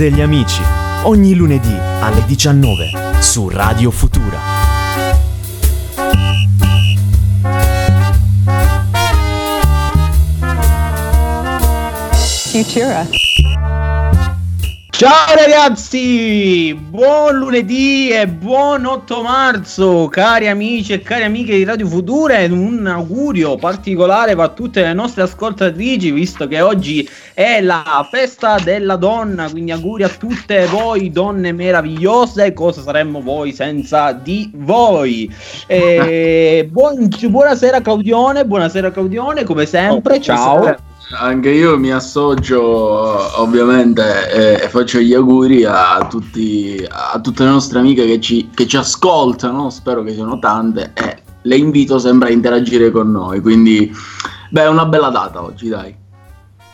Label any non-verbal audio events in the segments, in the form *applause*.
degli amici, ogni lunedì alle 19 su Radio Futura. Futura. Ciao ragazzi, buon lunedì e buon 8 marzo, cari amici e cari amiche di Radio Futura e un augurio particolare va a tutte le nostre ascoltatrici visto che oggi è la festa della donna, quindi auguri a tutte voi donne meravigliose, cosa saremmo voi senza di voi. E *laughs* buon, buonasera Claudione, buonasera Claudione, come sempre, oh, ciao. Anche io mi associo ovviamente e, e faccio gli auguri a, tutti, a tutte le nostre amiche che ci, che ci ascoltano, spero che siano tante e le invito sempre a interagire con noi, quindi beh è una bella data oggi dai.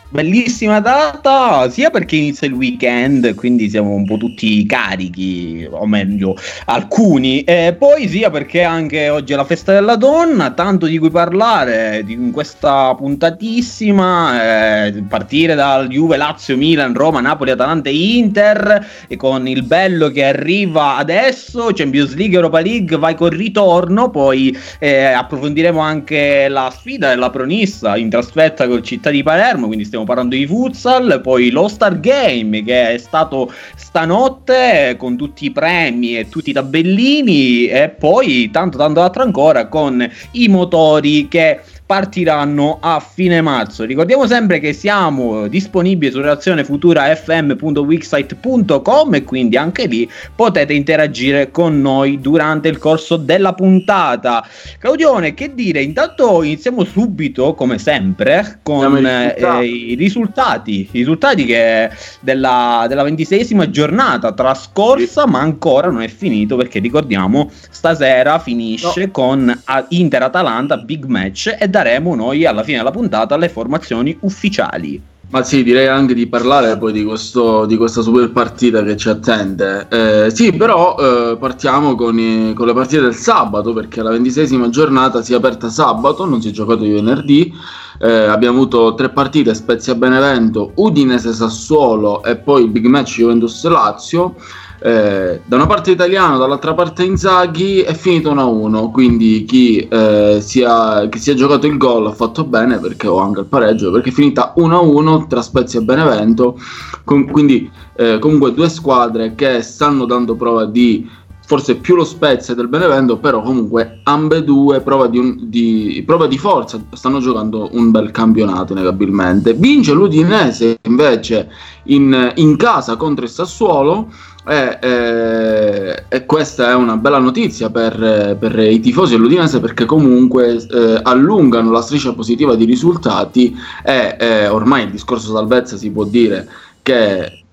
Bellissima data, sia perché inizia il weekend, quindi siamo un po' tutti carichi, o meglio, alcuni, e poi sia perché anche oggi è la festa della donna, tanto di cui parlare in questa puntatissima, eh, partire dal Juve, Lazio, Milan, Roma, Napoli, Atalanta e Inter, e con il bello che arriva adesso, Champions League, Europa League, vai col ritorno, poi eh, approfondiremo anche la sfida della pronissa in trasferta col Città di Palermo, quindi stiamo stiamo parlando di futsal, poi lo Star Game che è stato stanotte con tutti i premi e tutti i tabellini e poi tanto tanto altro ancora con i motori che partiranno a fine marzo. Ricordiamo sempre che siamo disponibili su relazione futura fm.wixsite.com e quindi anche lì potete interagire con noi durante il corso della puntata. Claudione, che dire? Intanto iniziamo subito, come sempre, con eh, i risultati. I risultati che della, della ventiseiesima giornata trascorsa, sì. ma ancora non è finito perché ricordiamo stasera finisce no. con Inter-Atalanta, big match e daremo noi alla fine della puntata le formazioni ufficiali. Ma sì, direi anche di parlare poi di, questo, di questa super partita che ci attende. Eh, sì, però eh, partiamo con, i, con, le partite del sabato, perché la ventisesima giornata si è aperta sabato, non si è giocato di venerdì. Eh, abbiamo avuto tre partite, Spezia Benevento, Udinese Sassuolo e poi il big match Juventus Lazio eh, da una parte italiano, dall'altra parte Inzaghi è finito 1-1, quindi chi, eh, si ha, chi si è giocato il gol ha fatto bene perché ho anche il pareggio, perché è finita 1-1 tra Spezia e Benevento, con, quindi eh, comunque due squadre che stanno dando prova di forse più lo Spezia del Benevento, però comunque ambedue prova di, un, di, prova di forza, stanno giocando un bel campionato inegabilmente. Vince l'Udinese invece in, in casa contro il Sassuolo e, e, e, questa è una bella notizia per, per i tifosi dell'Udinese perché comunque eh, allungano la striscia positiva di risultati e eh, ormai il discorso salvezza si può dire che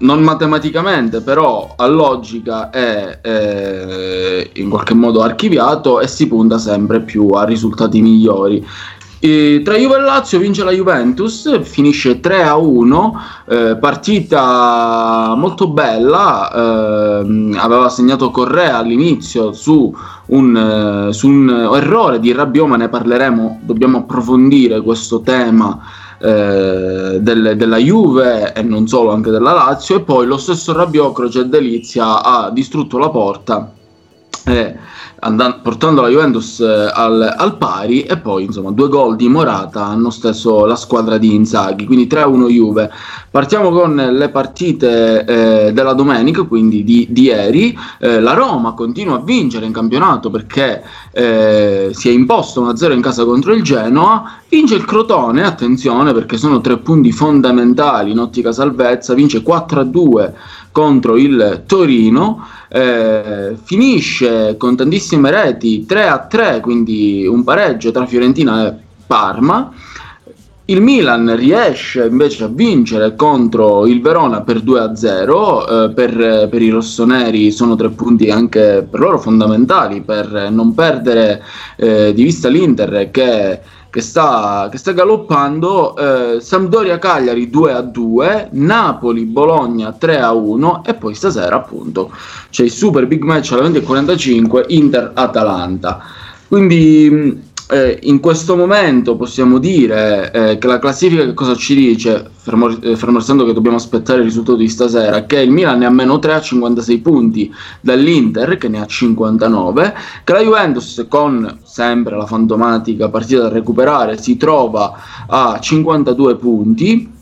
non matematicamente, però a logica è, è, in qualche modo archiviato e si punta sempre più a risultati migliori. E tra Juve e Lazio vince la Juventus, finisce 3 a 1, eh, partita molto bella, eh, aveva segnato Correa all'inizio su un, eh, su un errore di Rabioma, ne parleremo, dobbiamo approfondire questo tema eh, del, della Juve e non solo anche della Lazio e poi lo stesso Rabiot Croce Delizia ha distrutto la porta eh, andando, portando la Juventus eh, al, al, pari e poi insomma due gol di Morata hanno stesso la squadra di Inzaghi quindi 3-1 Juve. Partiamo con le partite eh, della domenica quindi di, di ieri. Eh, la Roma continua a vincere in campionato perché eh, si è imposto 1-0 in casa contro il Genoa. Vince il Crotone attenzione perché sono tre punti fondamentali in ottica salvezza. Vince 4-2 contro il Torino eh, finisce con tantissime reti 3 a 3, quindi un pareggio tra Fiorentina e Parma. Il Milan riesce invece a vincere contro il Verona per 2 a 0. Eh, per, per, i rossoneri sono tre punti anche per loro fondamentali per non perdere eh, di vista l'Inter che che sta, che sta galoppando, eh, Sampdoria-Cagliari 2 a 2, Napoli-Bologna 3 a 1 e poi stasera appunto c'è il super big match alle 20.45 Inter-Atalanta. Quindi eh, in questo momento possiamo dire eh, che la classifica che cosa ci dice, fermo, eh, fermo restando che dobbiamo aspettare il risultato di stasera, che il Milan ne ha meno 3 a 56 punti dall'Inter che ne ha 59, che la Juventus con sempre la fantomatica partita da recuperare si trova a 52 punti,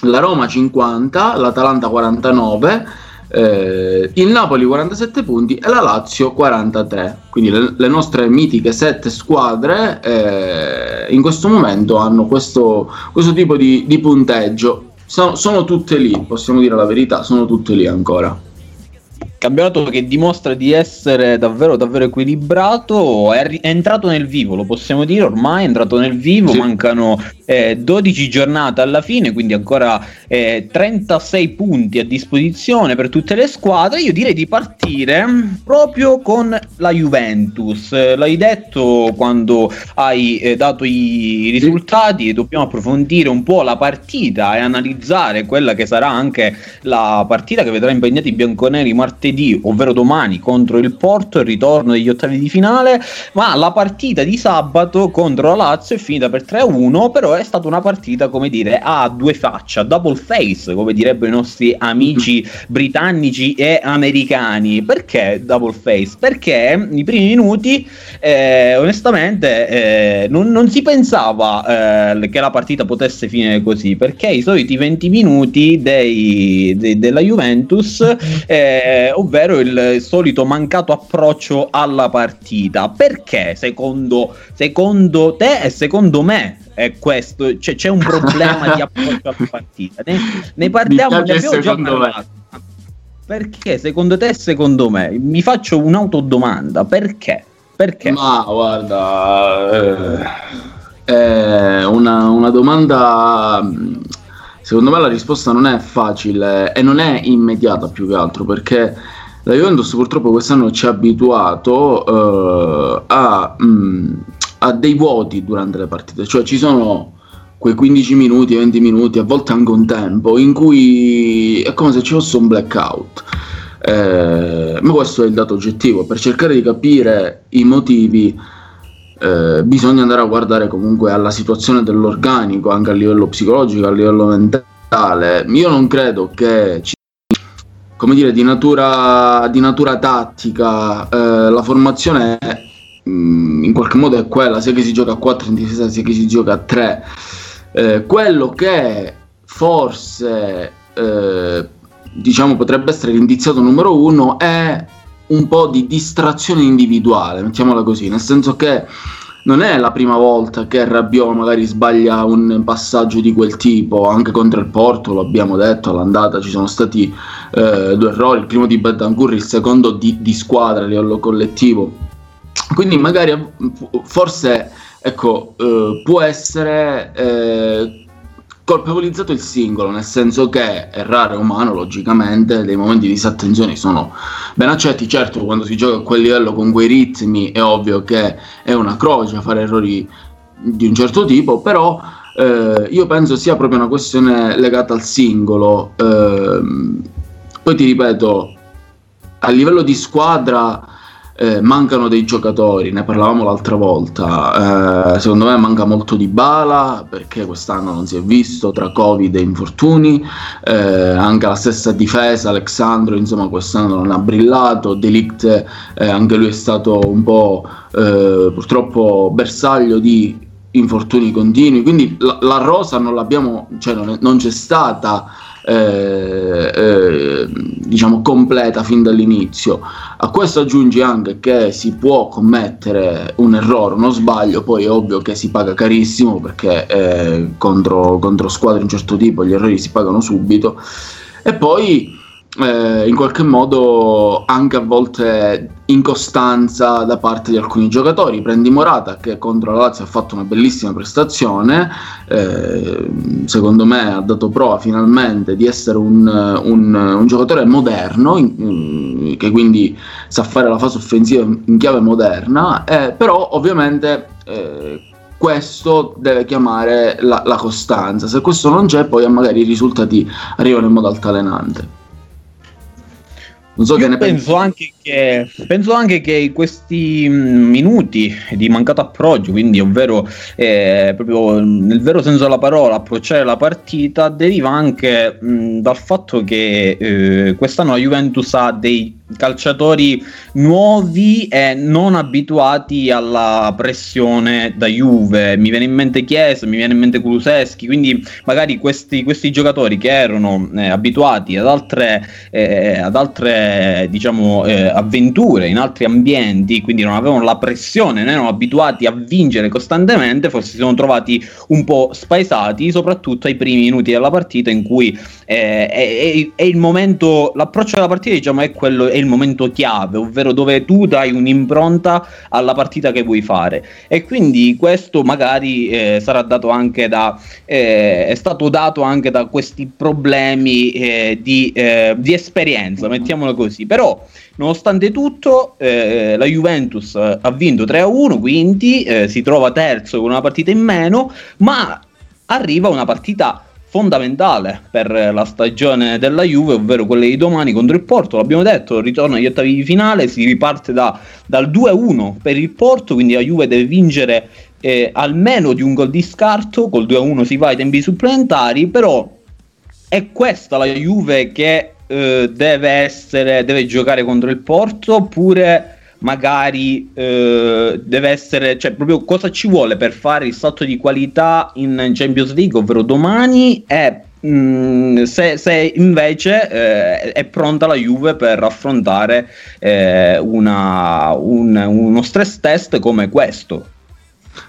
la Roma 50, l'Atalanta 49, eh, il Napoli 47 punti e la Lazio 43. Quindi le, le nostre mitiche sette squadre eh, in questo momento hanno questo, questo tipo di, di punteggio. Sono, sono tutte lì, possiamo dire la verità, sono tutte lì ancora campionato che dimostra di essere davvero davvero equilibrato è, ri- è, entrato nel vivo lo possiamo dire ormai è entrato nel vivo sì. mancano eh, 12 giornate alla fine quindi ancora eh, 36 punti a disposizione per tutte le squadre. Io direi di partire proprio con la Juventus. L'hai detto quando hai eh, dato i risultati dobbiamo approfondire un po' la partita e analizzare quella che sarà anche la partita che vedrà impegnati i bianconeri martedì martedì, ovvero domani, contro il Porto, il ritorno degli ottavi di finale, ma la partita di sabato contro la Lazio è finita per 3-1, però è stata una partita, come dire, a due facce, double face, come direbbero i nostri amici britannici e americani. Perché double face? Perché i primi minuti, eh, onestamente, eh, non, non, si pensava eh, che la partita potesse finire così, perché i soliti 20 minuti dei, de, della Juventus eh, ovvero il solito mancato approccio alla partita. Perché secondo, secondo te e secondo me è questo? Cioè, c'è un problema di *laughs* approccio alla partita. Ne, ne parliamo, ne abbiamo già parlato. Perché secondo te e secondo me? Mi faccio un'autodomanda, perché? Perché? Ma guarda, eh, è una, una domanda Secondo me la risposta non è facile e non è immediata più che altro perché la Juventus purtroppo quest'anno ci ha abituato uh, a, mh, mm, a, dei vuoti durante le partite, cioè ci sono quei 15 minuti, 20 minuti, a volte anche un tempo in cui è come se ci fosse un blackout. Eh, ma questo è il dato oggettivo, per cercare di capire i motivi eh, bisogna andare a guardare comunque alla situazione dell'organico, anche a livello psicologico, a livello mentale. Io non credo che ci come dire, di natura, di natura tattica, eh, la formazione mm, in qualche modo è quella, sia che si gioca a 4 in difesa, sia che si gioca a 3. Eh, quello che forse eh, diciamo potrebbe essere l'indiziato numero uno è un po' di distrazione individuale, mettiamola così, nel senso che non è la prima volta che Rabiot magari sbaglia un passaggio di quel tipo, anche contro il Porto, lo abbiamo detto, all'andata ci sono stati eh, due errori, il primo di Betancourt, il secondo di, di squadra a livello collettivo. Quindi magari forse ecco, eh, può essere eh, colpevolizzato il singolo, nel senso che errare è umano, logicamente, dei momenti di disattenzione sono ben accetti. Certo, quando si gioca a quel livello con quei ritmi è ovvio che è una croce fare errori di un certo tipo, però eh, io penso sia proprio una questione legata al singolo. Eh, poi ti ripeto, a livello di squadra eh, mancano dei giocatori, ne parlavamo l'altra volta. Eh, secondo me manca molto di bala perché quest'anno non si è visto tra Covid e infortuni. Eh, anche la stessa difesa, Alexandro, insomma, quest'anno non ha brillato. Delict, eh, anche lui è stato un po' eh, purtroppo bersaglio di infortuni continui. Quindi la, la rosa non l'abbiamo, cioè non, è, non c'è stata eh, eh, diciamo completa fin dall'inizio. A questo aggiungi anche che si può commettere un errore, uno sbaglio, poi è ovvio che si paga carissimo perché eh, contro, contro squadre di un certo tipo gli errori si pagano subito. E poi eh, in qualche modo anche a volte incostanza da parte di alcuni giocatori. Prendi Morata che contro la Lazio ha fatto una bellissima prestazione, eh, secondo me ha dato prova finalmente di essere un, un, un giocatore moderno, in, che quindi sa fare la fase offensiva in chiave moderna, eh, però ovviamente... Eh, questo deve chiamare la, la costanza, se questo non c'è poi magari i risultati arrivano in modo altalenante. Non so Io che ne penso anche che, penso anche che questi mm, minuti di mancato approccio, quindi ovvero eh, proprio nel vero senso della parola, approcciare la partita, deriva anche mh, mm, dal fatto che eh, quest'anno la Juventus ha dei calciatori nuovi e non abituati alla pressione da Juve. Mi viene in mente Chiesa, mi viene in mente Kuluseschi, quindi magari questi, questi giocatori che erano eh, abituati ad altre, eh, ad altre diciamo, eh, avventure in altri ambienti, quindi non avevano la pressione, non erano abituati a vincere costantemente, forse si sono trovati un po' spaesati, soprattutto ai primi minuti della partita in cui eh, è, è, il momento, l'approccio della partita diciamo è quello è il momento chiave, ovvero dove tu dai un'impronta alla partita che vuoi fare. E quindi questo magari eh, sarà dato anche da, eh, è stato dato anche da questi problemi eh, di, eh, di, esperienza, mettiamolo così. Però, nonostante tutto, eh, la Juventus ha vinto 3-1, quindi eh, si trova terzo con una partita in meno, ma arriva una partita fondamentale per la stagione della Juve, ovvero quella di domani contro il Porto. L'abbiamo detto, ritorno agli ottavi di finale, si riparte da, dal 2-1 per il Porto, quindi la Juve deve vincere eh, almeno di un gol di scarto, col 2-1 si va ai tempi supplementari, però è questa la Juve che eh, deve essere, deve giocare contro il Porto oppure magari eh, deve essere, cioè proprio cosa ci vuole per fare il salto di qualità in Champions League, ovvero domani è mm, se, se, invece eh, è pronta la Juve per affrontare eh, una, un, uno stress test come questo.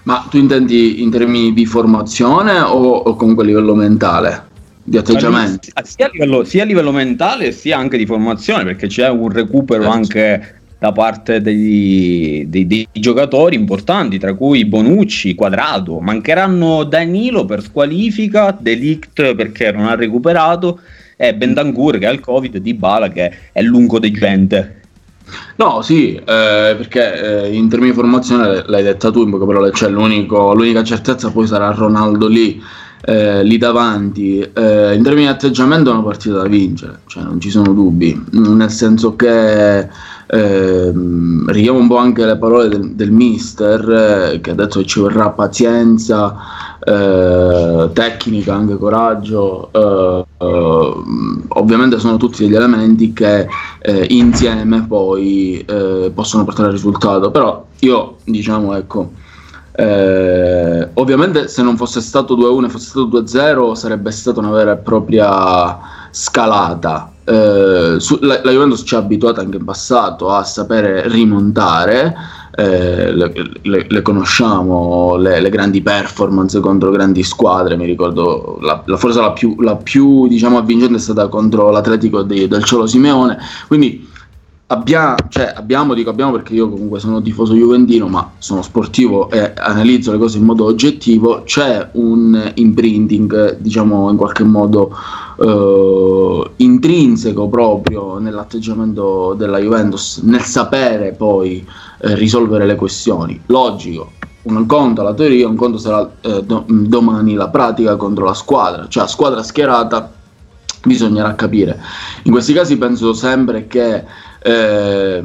Ma tu intendi in termini di formazione o, o comunque a livello mentale? Di atteggiamento? Sia a, livello, sia a livello mentale sia anche di formazione perché c'è un recupero certo. anche da parte degli, dei, dei, giocatori importanti, tra cui Bonucci, Quadrado. Mancheranno Danilo per squalifica, Delict perché non ha recuperato e Bendangur che ha il Covid, Di Bala che è lungo di gente. No, sì, eh, perché eh, in termini di formazione l'hai detta tu in poche parole, cioè l'unica certezza poi sarà Ronaldo lì, eh, lì davanti. Eh, in termini di atteggiamento è una partita da vincere, cioè non ci sono dubbi, nel senso che eh, richiamo un po' anche le parole del, del mister eh, che ha detto che ci vorrà pazienza, eh, tecnica, anche coraggio. Eh, eh, ovviamente sono tutti degli elementi che eh, insieme poi possono portare al risultato. Però io diciamo ecco. Ovviamente se non fosse stato 2-1 e fosse stato 2-0 sarebbe stata una vera e propria scalata eh, su, la, la, Juventus ci ha abituato anche in passato a sapere rimontare, eh, le, le, le, conosciamo le, le, grandi performance contro grandi squadre. Mi ricordo la, la forse la più, la più diciamo, avvincente è stata contro l'Atletico di, del Ciolo Simeone. Quindi Abbiamo, cioè, abbiamo, dico abbiamo perché io comunque sono tifoso juventino, ma sono sportivo e analizzo le cose in modo oggettivo. C'è un imprinting, diciamo in qualche modo eh, intrinseco proprio nell'atteggiamento della Juventus, nel sapere poi eh, risolvere le questioni. Logico, un conto la teoria, un conto sarà eh, do- domani la pratica contro la squadra, cioè squadra schierata bisognerà capire. In questi casi penso sempre che eh,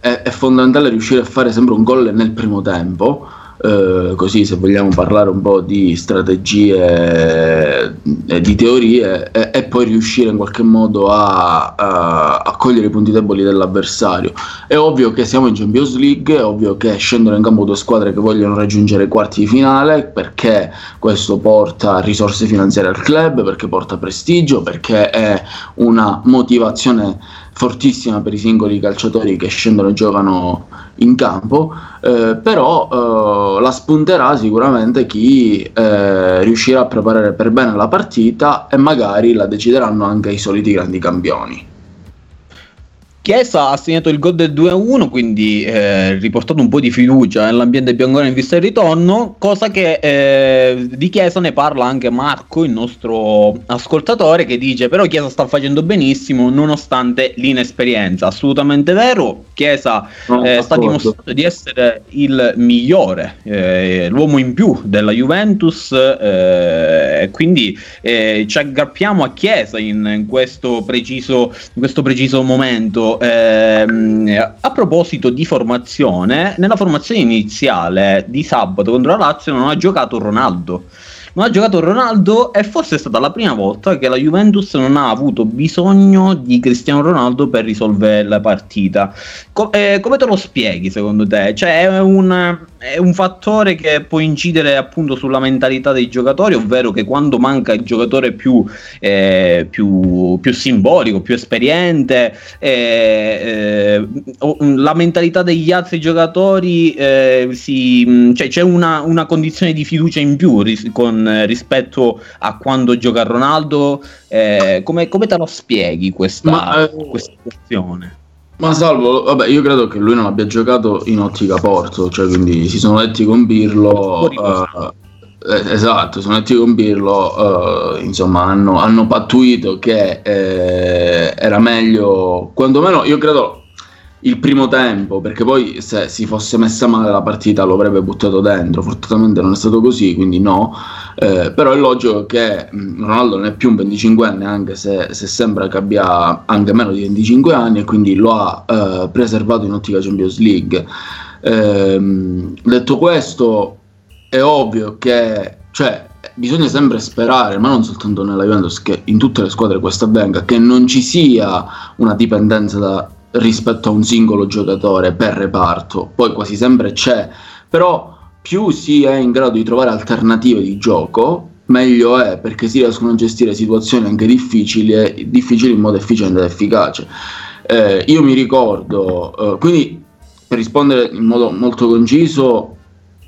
è, è, fondamentale riuscire a fare sempre un gol nel primo tempo. Eh, così se vogliamo parlare un po' di strategie e di teorie e, e, poi riuscire in qualche modo a, a, a, cogliere i punti deboli dell'avversario. È ovvio che siamo in Champions League è ovvio che scendono in campo due squadre che vogliono raggiungere i quarti di finale perché questo porta risorse finanziarie al club perché porta prestigio perché è una motivazione fortissima per i singoli calciatori che scendono e giocano in campo, eh, però eh, la spunterà sicuramente chi eh, riuscirà a preparare per bene la partita e magari la decideranno anche i soliti grandi campioni. Chiesa ha segnato il gol del 2-1, quindi eh, riportato un po' di fiducia nell'ambiente biancore in vista del ritorno, cosa che eh, di Chiesa ne parla anche Marco, il nostro ascoltatore, che dice però Chiesa sta facendo benissimo nonostante l'inesperienza. Assolutamente vero, Chiesa eh, sta dimostrando di essere il migliore, eh, l'uomo in più della Juventus, eh, quindi eh, ci aggrappiamo a Chiesa in, in, questo preciso, in questo preciso momento Ehm, a proposito di formazione, nella formazione iniziale di sabato contro la Lazio non ha giocato Ronaldo non ha giocato Ronaldo e forse è stata la prima volta che la Juventus non ha avuto bisogno di Cristiano Ronaldo per risolvere la partita. Co- eh, come te lo spieghi secondo te? Cioè è un, è un, fattore che può incidere appunto sulla mentalità dei giocatori, ovvero che quando manca il giocatore più, eh, più, più simbolico, più esperiente, eh, eh la mentalità degli altri giocatori eh, si, cioè, c'è una, una condizione di fiducia in più ris- con eh, rispetto a quando gioca Ronaldo. Eh, come, come, te lo spieghi questa, Ma, eh, questa situazione? Ma salvo, vabbè, io credo che lui non abbia giocato in ottica Porto, cioè quindi si sono letti con Birlo. Uh, esatto, sono letti con Birlo, uh, insomma, hanno, hanno pattuito che eh, era meglio, quantomeno io credo il primo tempo, perché poi se si fosse messa male la partita lo avrebbe buttato dentro, fortunatamente non è stato così, quindi no, eh, però è logico che mm, Ronaldo non è più un 25enne, anche se, se, sembra che abbia anche meno di 25 anni e quindi lo ha eh, preservato in ottica Champions League. Eh, detto questo, è ovvio che, cioè, bisogna sempre sperare, ma non soltanto nella Juventus, che in tutte le squadre questo avvenga, che non ci sia una dipendenza da rispetto a un singolo giocatore per reparto, poi quasi sempre c'è, però più si è in grado di trovare alternative di gioco, meglio è perché si riescono a gestire situazioni anche difficili, difficili in modo efficiente ed efficace. Eh, io mi ricordo, eh, quindi per rispondere in modo molto conciso,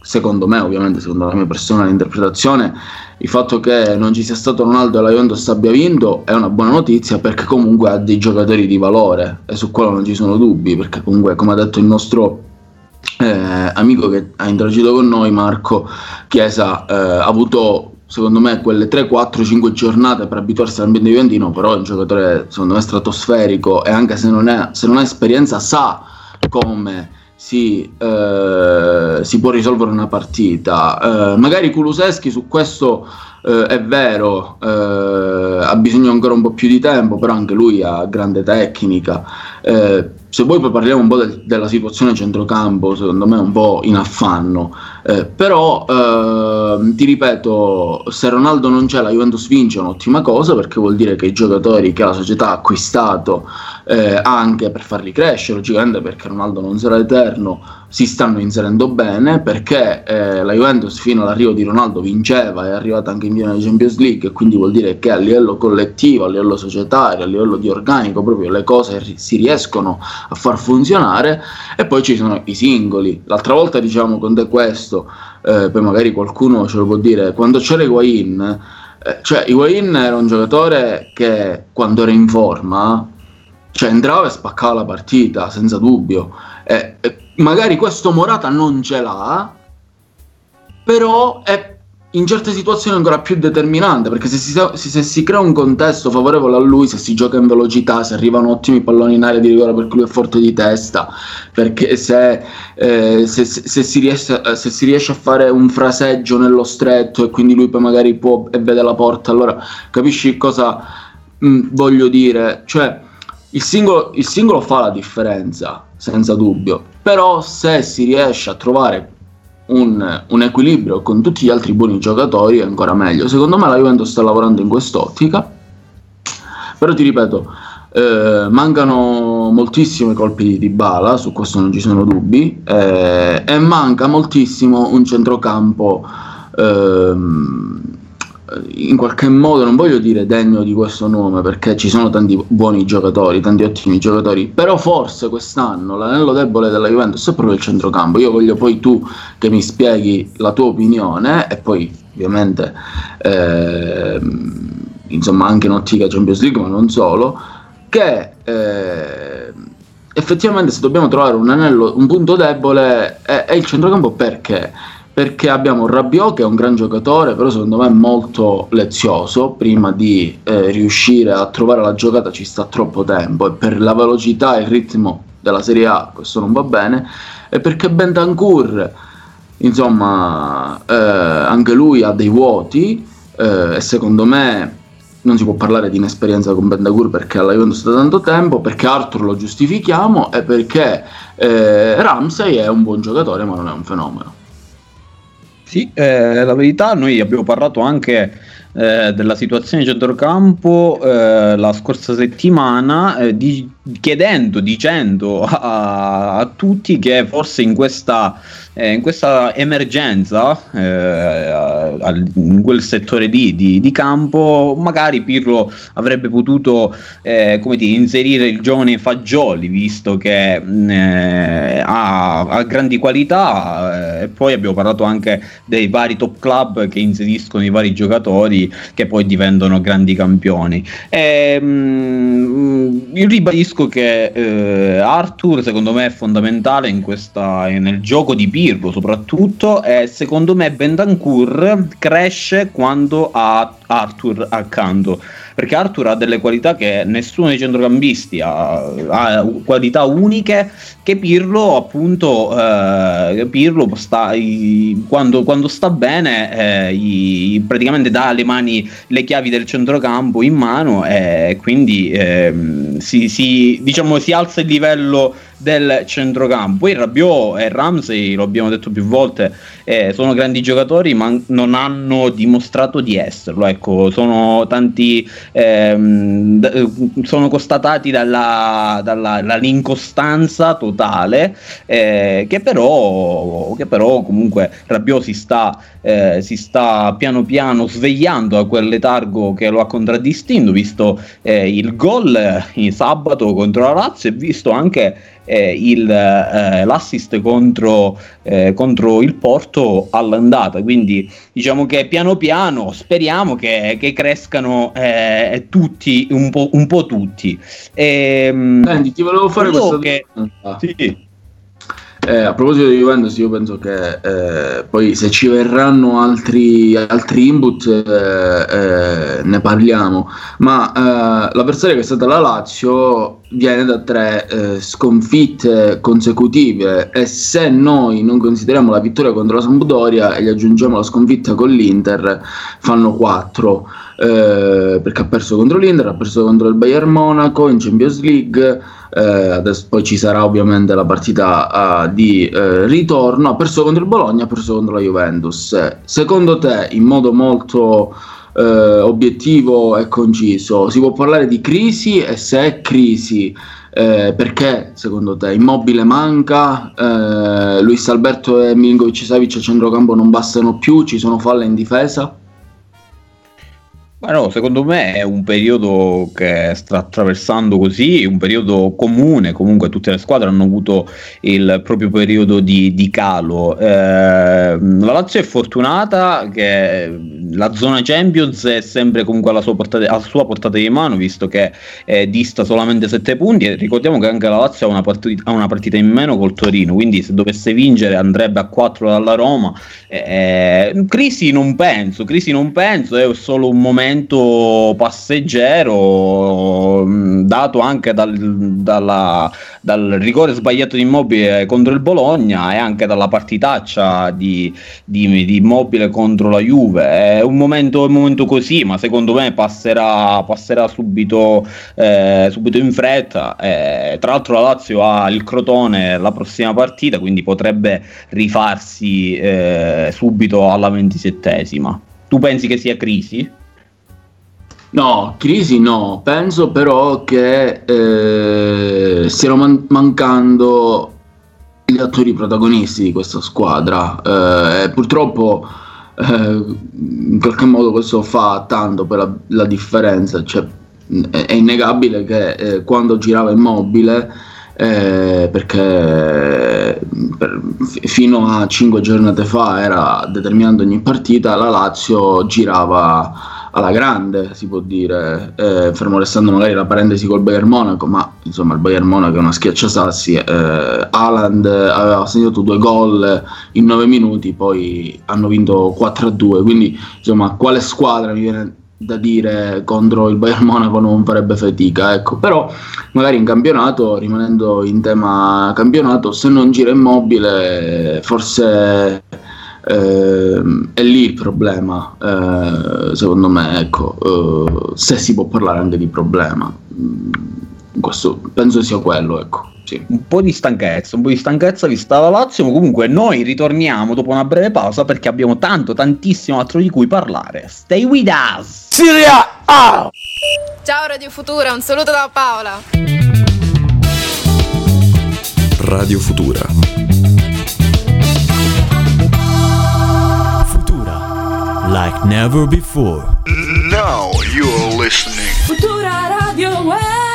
secondo me, ovviamente, secondo la mia personale interpretazione, il fatto che non ci sia stato Ronaldo e la Juventus abbia vinto è una buona notizia perché comunque ha dei giocatori di valore e su quello non ci sono dubbi, perché comunque, come ha detto il nostro eh, amico che ha interagito con noi, Marco Chiesa, eh, ha avuto secondo me quelle 3, 4, 5 giornate per abituarsi all'ambiente juventino, però è un giocatore secondo me stratosferico e anche se non, se non ha esperienza sa come si, eh, si, può risolvere una partita. Eh, magari Kuluseschi su questo eh, è vero, eh, ha bisogno ancora un po' più di tempo, però anche lui ha grande tecnica. Eh, se poi poi parliamo un po' del, della situazione centrocampo, secondo me un po' in affanno. Eh, però eh, ti ripeto, se Ronaldo non c'è, la Juventus vince è un'ottima cosa perché vuol dire che i giocatori che la società ha acquistato eh, anche per farli crescere, logicamente perché Ronaldo non sarà eterno, si stanno inserendo bene perché eh, la Juventus fino all'arrivo di Ronaldo vinceva, è arrivata anche in piena di Champions League quindi vuol dire che a livello collettivo, a livello societario, a livello di organico proprio le cose si riescono a far funzionare e poi ci sono i singoli. L'altra volta diciamo con te questo, eh, poi magari qualcuno ce lo può dire, quando c'era Higuain, eh, cioè Higuain era un giocatore che quando era in forma cioè entrava e spaccava la partita senza dubbio. Eh, eh, magari questo Morata non ce l'ha, però è in certe situazioni ancora più determinante perché se si, se si, crea un contesto favorevole a lui, se si gioca in velocità, se arrivano ottimi palloni in area di rigore perché lui è forte di testa, perché se, eh, se, se, si riesce, se, si riesce, a fare un fraseggio nello stretto e quindi lui poi magari può e vede la porta, allora capisci cosa mh, mm, voglio dire? Cioè il singolo, il singolo fa la differenza, senza dubbio, però se si riesce a trovare un, un, equilibrio con tutti gli altri buoni giocatori è ancora meglio. Secondo me la Juventus sta lavorando in quest'ottica, però ti ripeto, eh, mancano moltissimi colpi di Dybala, su questo non ci sono dubbi, eh, e manca moltissimo un centrocampo ehm, in qualche modo non voglio dire degno di questo nome perché ci sono tanti buoni giocatori, tanti ottimi giocatori, però forse quest'anno l'anello debole della Juventus è proprio il centrocampo. Io voglio poi tu che mi spieghi la tua opinione e poi ovviamente eh, insomma anche in ottica Champions League ma non solo, che eh, effettivamente se dobbiamo trovare un anello, un punto debole è, è il centrocampo perché? Perché abbiamo Rabiot che è un gran giocatore, però secondo me è molto lezioso, prima di eh, riuscire a trovare la giocata ci sta troppo tempo. E per la velocità e il ritmo della Serie A questo non va bene, e perché Bentancur, insomma, eh, anche lui ha dei vuoti eh, e secondo me non si può parlare di inesperienza con Bentancur perché alla Juventus da tanto tempo, perché Arthur lo giustifichiamo e perché eh, Ramsey è un buon giocatore ma non è un fenomeno. Sì, eh, la verità, noi abbiamo parlato anche eh, della situazione di centrocampo eh, la scorsa settimana, eh, di, chiedendo, dicendo a, a, tutti che forse in questa, eh, in questa emergenza, eh, in quel settore di, di, di, campo, magari Pirlo avrebbe potuto come dire, inserire il giovane Fagioli, visto che ha, ha, grandi qualità, e poi abbiamo parlato anche dei vari top club che inseriscono i vari giocatori che poi diventano grandi campioni. E, mh, mm, io ribadisco che eh, Arthur secondo me è fondamentale in questa, nel gioco di Pirlo soprattutto e secondo me Bendancourt cresce quando ha Arthur accanto perché Arthur ha delle qualità che nessuno dei centrocampisti ha, ha qualità uniche che Pirlo appunto eh, Pirlo sta, quando, quando, sta bene eh, i, praticamente dà le mani le chiavi del centrocampo in mano e quindi eh, si, si, diciamo, si alza il livello del centrocampo. Poi Rabiot e Ramsey, lo abbiamo detto più volte, eh, sono grandi giocatori, ma non hanno dimostrato di esserlo. Ecco, sono tanti, ehm, d- sono constatati dalla, dalla, dall'incostanza totale, eh, che, però, che però comunque Rabiot si sta, eh, si sta piano piano svegliando da quel letargo che lo ha contraddistinto, visto eh, il gol in sabato contro la Lazio e visto anche eh, il, eh, l'assist contro, eh, contro, il Porto all'andata. Quindi diciamo che piano piano speriamo che, che crescano eh, tutti, un po', un po', tutti. E, ehm, Senti, ti volevo fare questa che... Sì. Eh, a proposito di Juventus, io penso che eh, poi se ci verranno altri, altri input eh, eh ne parliamo, ma eh, l'avversario che è stata la Lazio viene da tre eh, sconfitte consecutive e se noi non consideriamo la vittoria contro la Sampdoria e gli aggiungiamo la sconfitta con l'Inter, fanno quattro. Perché ha perso contro l'Inter, ha perso contro il Bayern Monaco in Champions League, eh, adesso poi ci sarà ovviamente la partita uh, di uh, ritorno, ha perso contro il Bologna, ha perso contro la Juventus. Secondo te, in modo molto uh, obiettivo e conciso, si può parlare di crisi? E se è crisi, eh, perché secondo te? Immobile manca, eh, Luis Alberto e Milinkovic Savic a centrocampo non bastano più, ci sono falle in difesa? Ma no, secondo me è un periodo che sta attraversando così, un periodo comune, comunque tutte le squadre hanno avuto il proprio periodo di, di calo. Eh, la Lazio è fortunata che la zona Champions è sempre comunque alla sua portata, alla sua portata di mano, visto che eh, dista solamente 7 punti e ricordiamo che anche la Lazio ha una, partita, ha una partita in meno col Torino, quindi se dovesse vincere andrebbe a 4 dalla Roma. Eh, crisi non penso, crisi non penso, è solo un momento momento passeggero mm, dato anche dal, dalla, dal, rigore sbagliato di Immobile contro il Bologna e anche dalla partitaccia di, di, di Immobile contro la Juve. È un momento, un momento così ma secondo me passerà, passerà subito, eh, subito in fretta. Eh, tra l'altro la Lazio ha il Crotone la prossima partita quindi potrebbe rifarsi eh, subito alla ventisettesima. Tu pensi che sia crisi? No, crisi no, penso però che eh, stiano man- mancando gli attori protagonisti di questa squadra. Eh, purtroppo eh, in qualche modo questo fa tanto per la, la differenza, cioè, è, è, innegabile che eh, quando girava immobile eh, perché per, fino a 5 giornate fa era determinante ogni partita, la Lazio girava alla grande, si può dire, eh, fermo restando magari la parentesi col Bayern Monaco, ma insomma il Bayern Monaco è una schiacciasassi, eh, Haaland aveva segnato due gol in nove minuti, poi hanno vinto 4-2, quindi insomma quale squadra mi viene da dire contro il Bayern Monaco non farebbe fatica, ecco, però magari in campionato, rimanendo in tema campionato, se non gira immobile, forse Eh, è lì il problema, eh, secondo me, ecco, eh, se si può parlare anche di problema. Mm, questo penso sia quello, ecco. Sì. Un po' di stanchezza, un po' di stanchezza vista la Lazio, ma comunque noi ritorniamo dopo una breve pausa perché abbiamo tanto, tantissimo altro di cui parlare. Stay with us! Serie A! Ciao Radio Futura, un saluto da Paola. Radio Futura. Futura. Like never before. Now you are listening. Futura Radio Web.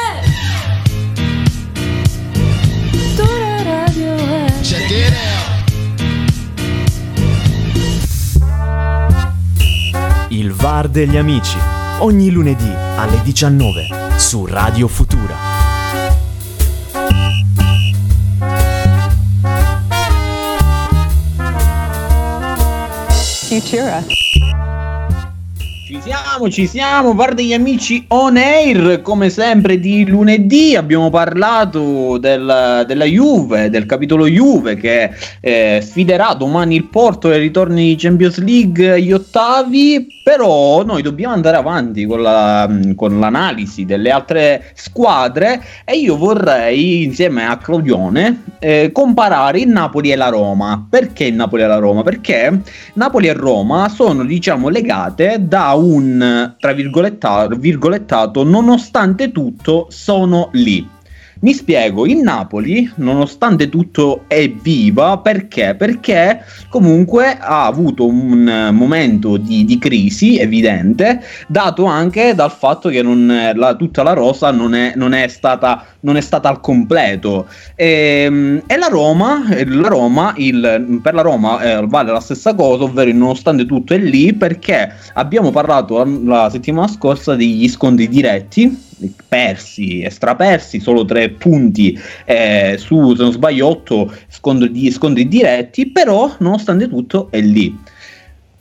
Il VAR degli amici. Ogni lunedì alle 19 su Radio Futura. Futura. Siamo, ci siamo, VAR degli amici on air, come sempre di lunedì abbiamo parlato del, della Juve, del capitolo Juve che eh, sfiderà domani il Porto e ritorni di Champions League gli ottavi, però noi dobbiamo andare avanti con, la, con l'analisi delle altre squadre e io vorrei insieme a Claudione eh, comparare il Napoli e la Roma. Perché il Napoli e la Roma? Perché Napoli e Roma sono diciamo legate da un tra virgolettato, virgolettato nonostante tutto sono lì. Mi spiego, il Napoli, nonostante tutto, è viva perché? Perché comunque ha avuto un momento di, di crisi evidente, dato anche dal fatto che non, la, tutta la rosa non è, non è, stata, non è stata al completo. E, e la Roma, la Roma il, per la Roma eh, vale la stessa cosa, ovvero nonostante tutto è lì perché abbiamo parlato la, la settimana scorsa degli scontri diretti persi, strapersi, solo tre punti eh, su, se non sbaglio, otto scontri, scontri diretti, però nonostante tutto è lì.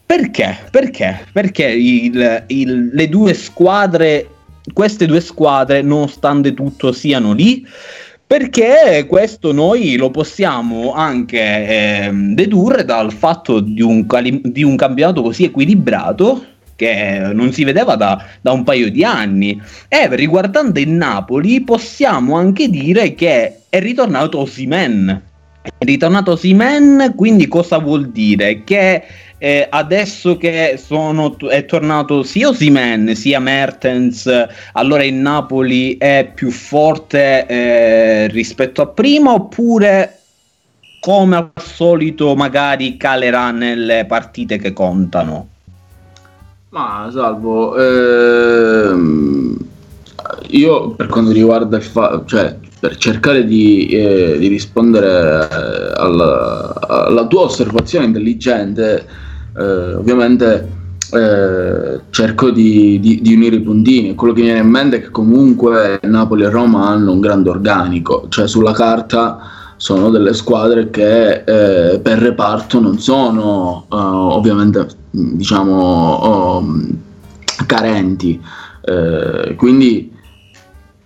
Perché? Perché? Perché il, il, le due squadre, queste due squadre, nonostante tutto, siano lì? Perché questo noi lo possiamo anche eh, dedurre dal fatto di un, di un campionato così equilibrato che non si vedeva da, da, un paio di anni. E riguardando il Napoli, possiamo anche dire che è ritornato Osimen. È ritornato Osimen, quindi cosa vuol dire? Che eh, adesso che sono, è tornato sia Osimen sia Mertens, allora il Napoli è più forte eh, rispetto a prima oppure come al solito magari calerà nelle partite che contano? Ma salvo, ehm, io per quanto riguarda il fatto, cioè per cercare di, eh, di rispondere eh, alla, alla, tua osservazione intelligente, eh, ovviamente eh, cerco di, di, di, unire i puntini. Quello che mi viene in mente è che comunque Napoli e Roma hanno un grande organico, cioè sulla carta sono delle squadre che eh, per reparto non sono uh, ovviamente diciamo um, carenti. Uh, quindi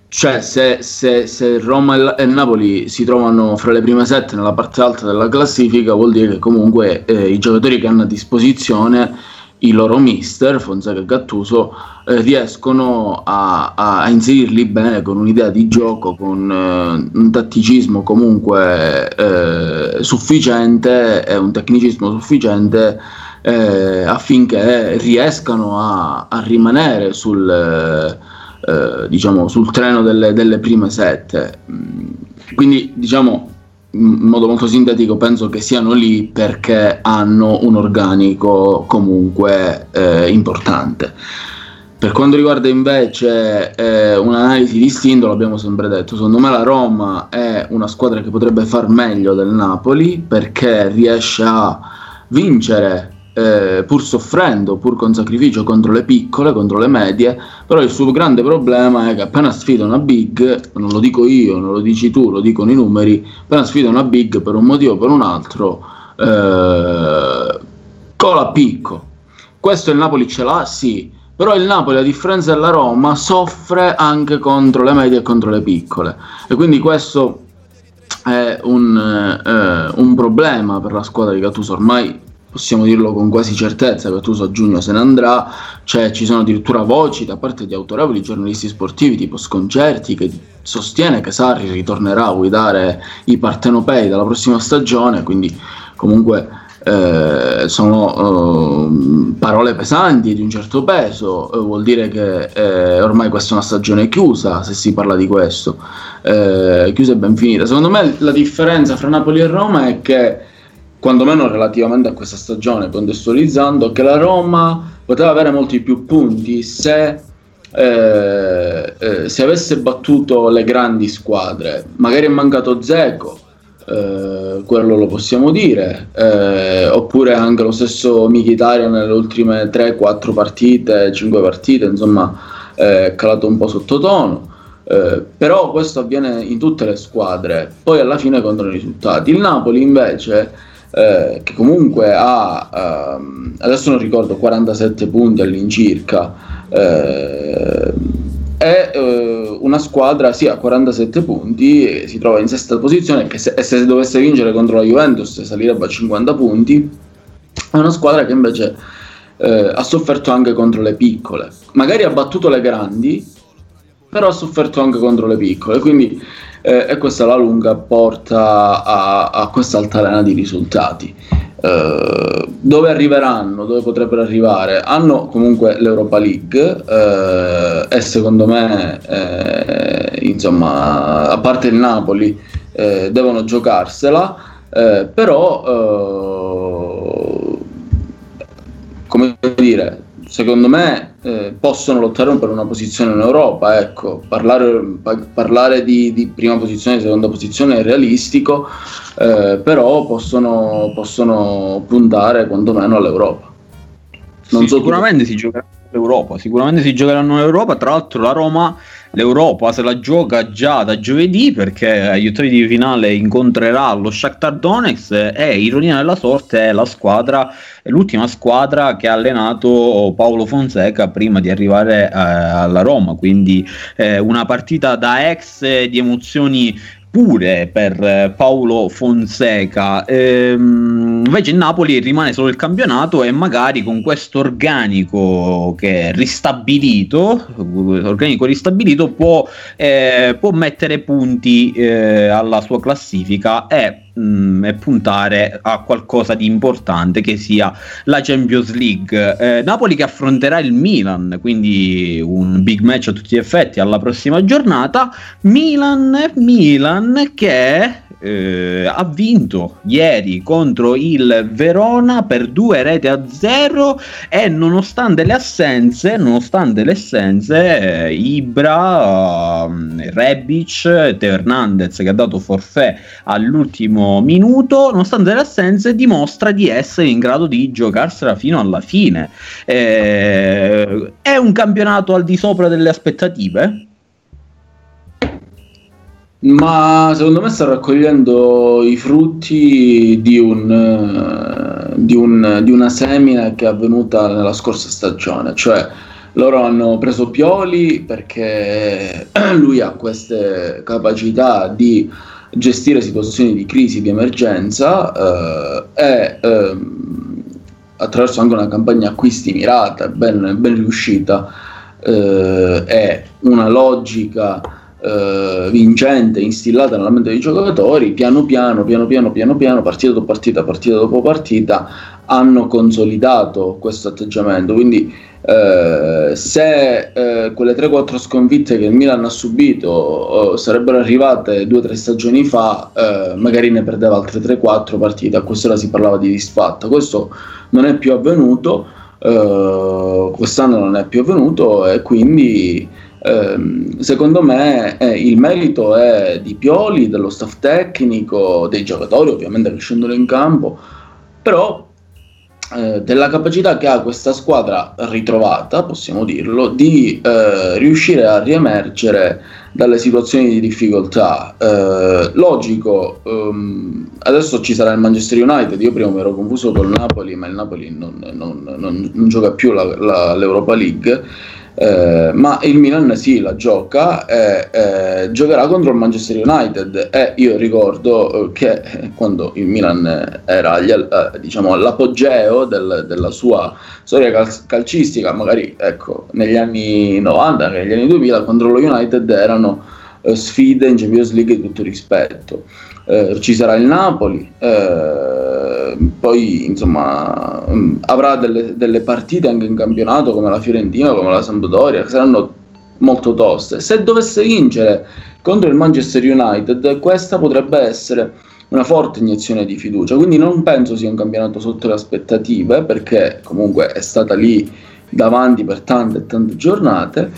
cioè se, se, se, Roma e Napoli si trovano fra le prime sette nella parte alta della classifica vuol dire che comunque eh, i giocatori che hanno a disposizione i loro mister, Fonseca e Gattuso, eh, riescono a, a, inserirli bene con un'idea di gioco, con eh, un tatticismo comunque eh, sufficiente e un tecnicismo sufficiente eh, affinché riescano a, a rimanere sul, eh, diciamo, sul treno delle, delle prime sette. Quindi diciamo in modo molto sintetico penso che siano lì perché hanno un organico comunque eh, importante. Per quanto riguarda invece eh, un'analisi distinta, l'abbiamo sempre detto, secondo me la Roma è una squadra che potrebbe far meglio del Napoli perché riesce a vincere eh, pur soffrendo, pur con sacrificio contro le piccole, contro le medie, però il suo grande problema è che appena sfida una big, non lo dico io, non lo dici tu, lo dicono i numeri, appena sfida una big per un motivo o per un altro, eh, cola picco. Questo il Napoli ce l'ha? Sì, però il Napoli a differenza della Roma soffre anche contro le medie e contro le piccole e quindi questo è un, eh, un problema per la squadra di Gattuso ormai possiamo dirlo con quasi certezza, Gattuso a giugno se ne andrà, cioè ci sono addirittura voci da parte di autorevoli giornalisti sportivi tipo Sconcerti che sostiene che Sarri ritornerà a guidare i partenopei dalla prossima stagione, quindi comunque eh, sono eh, parole pesanti di un certo peso, eh, vuol dire che eh, ormai questa è una stagione chiusa se si parla di questo, eh, chiusa e ben finita. Secondo me la differenza fra Napoli e Roma è che, quando meno relativamente a questa stagione, contestualizzando, che la Roma poteva avere molti più punti se eh, eh, se avesse battuto le grandi squadre, magari è mancato Zeco, eh, quello lo possiamo dire, eh, oppure anche lo stesso Mkhitaryan nelle ultime 3-4 partite, 5 partite, insomma è calato un po' sottotono. Eh, però questo avviene in tutte le squadre, poi alla fine contano i risultati. Il Napoli invece, eh, che comunque ha, ehm, adesso non ricordo, 47 punti all'incirca, eh, è eh, una squadra sì a 47 punti si trova in sesta posizione che se, se, dovesse vincere contro la Juventus salirebbe a 50 punti è una squadra che invece eh, ha sofferto anche contro le piccole. Magari ha battuto le grandi però ha sofferto anche contro le piccole quindi eh, e questa alla lunga porta a, a questa altalena di risultati Uh, dove arriveranno, dove potrebbero arrivare? Hanno comunque l'Europa League uh, e secondo me, eh, insomma, a parte il Napoli, eh, devono giocarsela, eh, però, come dire, secondo me eh, possono lottare per una posizione in Europa. Ecco, parlare, pa- parlare di, di, prima posizione e seconda posizione è realistico, eh, però possono, possono, puntare quantomeno all'Europa. Sì, so sicuramente si giocherà sicuramente si giocheranno in Europa. Tra l'altro, la Roma l'Europa se la gioca già da giovedì perché agli ottavi di finale incontrerà lo Shakhtar Donetsk e ironia della sorte è la squadra è l'ultima squadra che ha allenato Paolo Fonseca prima di arrivare eh, alla Roma. Quindi eh, una partita da ex di emozioni pure per eh, Paolo Fonseca. Ehm, invece il Napoli rimane solo il campionato e magari con questo organico che è ristabilito, organico ristabilito può, eh, può mettere punti eh, alla sua classifica e mh, mm, e puntare a qualcosa di importante che sia la Champions League. Eh, Napoli che affronterà il Milan, quindi un big match a tutti gli effetti alla prossima giornata. Milan, Milan che eh, ha vinto ieri contro il Verona per due reti a zero e nonostante le assenze, nonostante le assenze, eh, Ibra, eh, Rebic, Teo Hernandez che ha dato forfè all'ultimo minuto, nonostante le assenze, dimostra di essere in grado di giocarsela fino alla fine. Eh, è un campionato al di sopra delle aspettative? Ma secondo me sta raccogliendo i frutti di, un, eh, di, un, di, una semina che è avvenuta nella scorsa stagione, cioè loro hanno preso Pioli perché *clears throat* lui ha queste capacità di gestire situazioni di crisi, di emergenza eh, e eh, attraverso anche una campagna acquisti mirata, ben, ben riuscita eh, e una logica eh, vincente instillata nella mente dei giocatori, piano piano, piano piano, piano piano, partita dopo partita, partita dopo partita, hanno consolidato questo atteggiamento. Quindi eh, se eh, quelle 3-4 sconfitte che il Milan ha subito eh, sarebbero arrivate 2-3 stagioni fa, eh, magari ne perdeva altre 3-4 partite, a quest'ora si parlava di disfatta. Questo non è più avvenuto, eh, quest'anno non è più avvenuto e quindi secondo me eh, il merito è di Pioli, dello staff tecnico, dei giocatori ovviamente che scendono in campo, però eh, della capacità che ha questa squadra ritrovata, possiamo dirlo, di eh, riuscire a riemergere dalle situazioni di difficoltà. Eh, logico, um, adesso ci sarà il Manchester United, io prima mi ero confuso col Napoli, ma il Napoli non, non, non, non gioca più la, la, l'Europa League Eh, ma il Milan sì, la gioca e eh, giocherà contro il Manchester United. E io ricordo eh, che quando il Milan era agli, eh, diciamo, all'apogeo del, della sua storia cal- calcistica, magari ecco, negli anni 90, negli anni 2000, contro lo United erano sfide in Champions League di tutto rispetto. Eh, ci sarà il Napoli, eh, poi insomma mh, avrà delle, delle, partite anche in campionato come la Fiorentina, come la Sampdoria, che saranno molto toste. Se dovesse vincere contro il Manchester United, questa potrebbe essere una forte iniezione di fiducia, quindi non penso sia un campionato sotto le aspettative, perché comunque è stata lì davanti per tante e tante giornate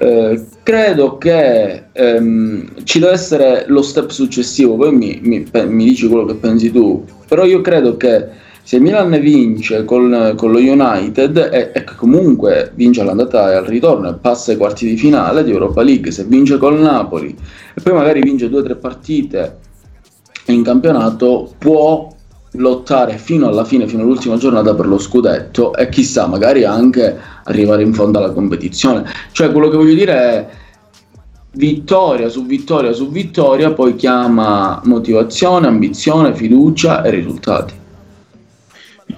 eh, credo che ehm, ci deve essere lo step successivo, poi mi, mi, mi, dici quello che pensi tu, però io credo che se Milan vince con, con lo United e, e, comunque vince all'andata e al ritorno e passa ai quarti di finale di Europa League, se vince col Napoli e poi magari vince due o tre partite in campionato, può lottare fino alla fine, fino all'ultima giornata per lo scudetto e chissà, magari anche arrivare in fondo alla competizione. Cioè, quello che voglio dire è vittoria su vittoria su vittoria, poi chiama motivazione, ambizione, fiducia e risultati.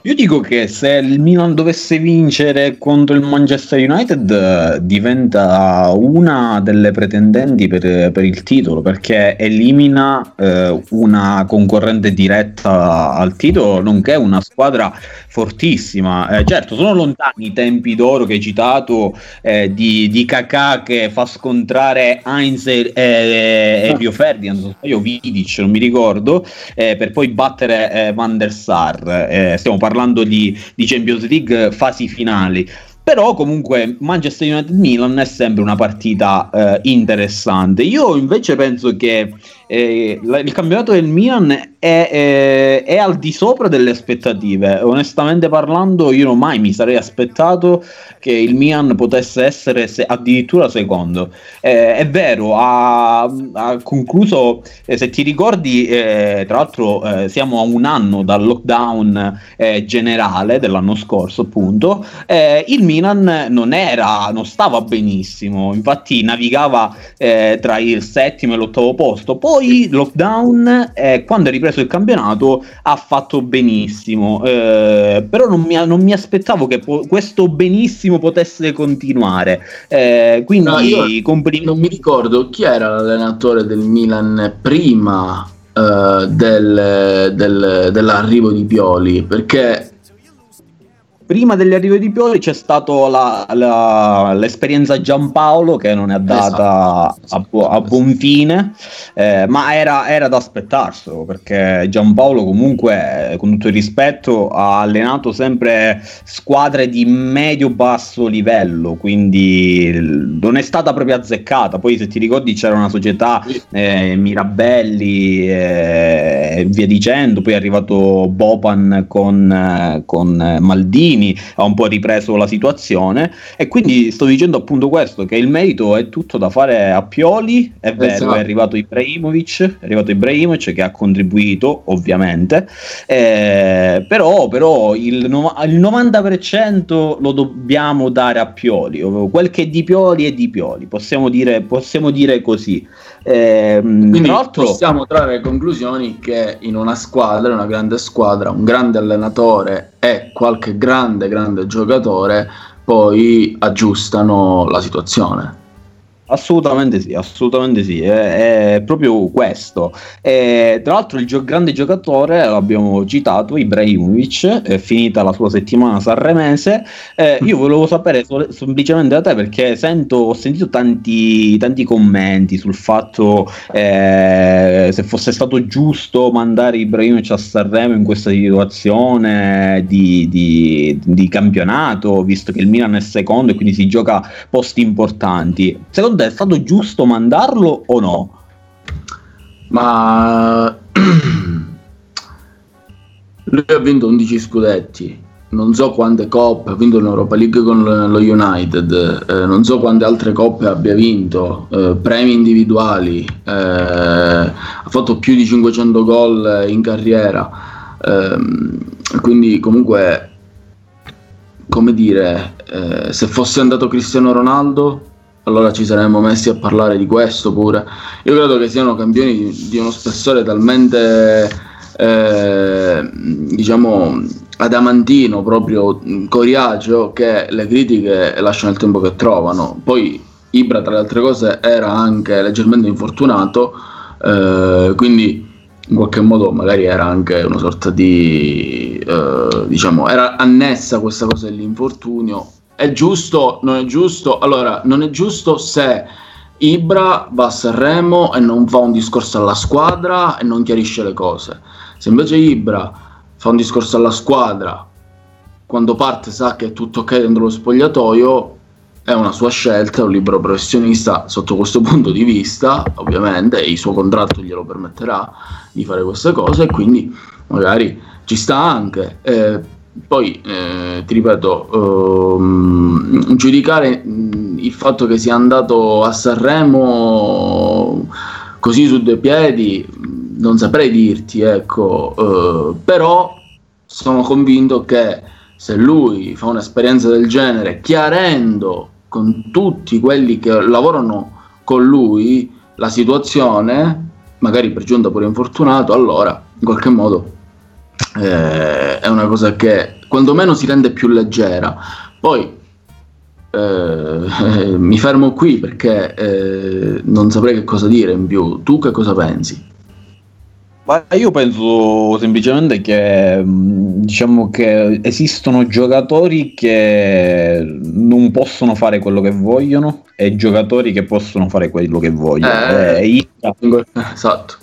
Io dico che se il Milan dovesse vincere contro il Manchester United eh, diventa una delle pretendenti per, per il titolo perché elimina eh, una concorrente diretta al titolo, nonché una squadra fortissima. Eh, certo, sono lontani i tempi d'oro che hai citato eh, di, di Kakà che fa scontrare Heinz e, e, Rio Ferdinand, io Vidic, non mi ricordo, eh, per poi battere eh, Van der Sar. stiamo parlando di, di Champions League fasi finali. Però comunque Manchester United-Milan è sempre una partita eh, interessante. Io invece penso che eh, il campionato del Milan è, è, è, al di sopra delle aspettative. Onestamente parlando, io non mai mi sarei aspettato che il Milan potesse essere se, addirittura secondo. Eh, è vero, ha, ha concluso, eh, se ti ricordi, eh, tra l'altro eh, siamo a un anno dal lockdown eh, generale dell'anno scorso, appunto. il Milan non era, non stava benissimo, infatti navigava tra il settimo e l'ottavo posto. Poi poi lockdown, eh, quando è ripreso il campionato, ha fatto benissimo. Eh, però non mi, non mi, aspettavo che po- questo benissimo potesse continuare. Eh, quindi no, comprim- non mi ricordo chi era l'allenatore del Milan prima uh, del, del, dell'arrivo di Pioli, perché prima dell'arrivo di Pioli c'è stata l'esperienza Giampaolo che non è andata esatto. a, a, buon fine, eh, ma era, era, da aspettarselo perché Giampaolo comunque, con tutto il rispetto, ha allenato sempre squadre di medio-basso livello, quindi non è stata proprio azzeccata. Poi se ti ricordi c'era una società eh, Mirabelli e eh, via dicendo, poi è arrivato Bopan con, eh, con Maldini Mancini ha un po' ripreso la situazione. E quindi sto dicendo appunto questo che il merito è tutto da fare a Pioli è vero esatto. è arrivato Ibrahimovic è arrivato Ibrahimovic che ha contribuito ovviamente. Eh, però, però il, no- il 90% lo dobbiamo dare a Pioli quel che è di Pioli è di Pioli possiamo dire, possiamo dire così eh, Quindi possiamo trarre conclusioni che in una squadra, una grande squadra, un grande allenatore e qualche grande, grande giocatore poi aggiustano la situazione. Assolutamente sì, assolutamente sì, è, è proprio questo. E, tra l'altro il gio- grande giocatore, l'abbiamo citato, Ibrahimovic, è finita la sua settimana sanremese, eh, *laughs* io volevo sapere so- semplicemente da te perché sento, ho sentito tanti, tanti commenti sul fatto eh, se fosse stato giusto mandare Ibrahimovic a Sanremo in questa situazione di, di, di campionato, visto che il Milan è secondo e quindi si gioca posti importanti. Secondo è stato giusto mandarlo o no? Ma *clears throat* lui ha vinto 11 scudetti, non so quante coppe, ha vinto l'Europa League con lo United, eh, non so quante altre coppe abbia vinto, eh, premi individuali, eh, ha fatto più di 500 gol in carriera, ehm, quindi comunque come dire, eh, se fosse andato Cristiano Ronaldo, allora ci saremmo messi a parlare di questo pure. Io credo che siano campioni di, uno spessore talmente, eh, diciamo, adamantino, proprio coriaceo, che le critiche lasciano il tempo che trovano. Poi Ibra, tra le altre cose, era anche leggermente infortunato, eh, quindi in qualche modo magari era anche una sorta di eh, diciamo era annessa questa cosa dell'infortunio è giusto non è giusto allora non è giusto se Ibra va a Sanremo e non fa un discorso alla squadra e non chiarisce le cose se invece Ibra fa un discorso alla squadra quando parte sa che è tutto ok dentro lo spogliatoio è una sua scelta, è un libero professionista sotto questo punto di vista, ovviamente, e il suo contratto glielo permetterà di fare queste cose, e quindi magari ci sta anche. Eh, poi, eh, ti ripeto, ehm, giudicare mh, il fatto che sia andato a Sanremo così su due piedi, non saprei dirti, ecco, eh, però sono convinto che se lui fa un'esperienza del genere chiarendo con tutti quelli che lavorano con lui la situazione, magari per giunta pure infortunato, allora in qualche modo eh, è una cosa che quantomeno si rende più leggera. Poi eh, *laughs* mi fermo qui perché eh, non saprei che cosa dire in più. Tu che cosa pensi? Ma io penso semplicemente che diciamo che esistono giocatori che non possono fare quello che vogliono e giocatori che possono fare quello che vogliono. Eh, Eh, esatto.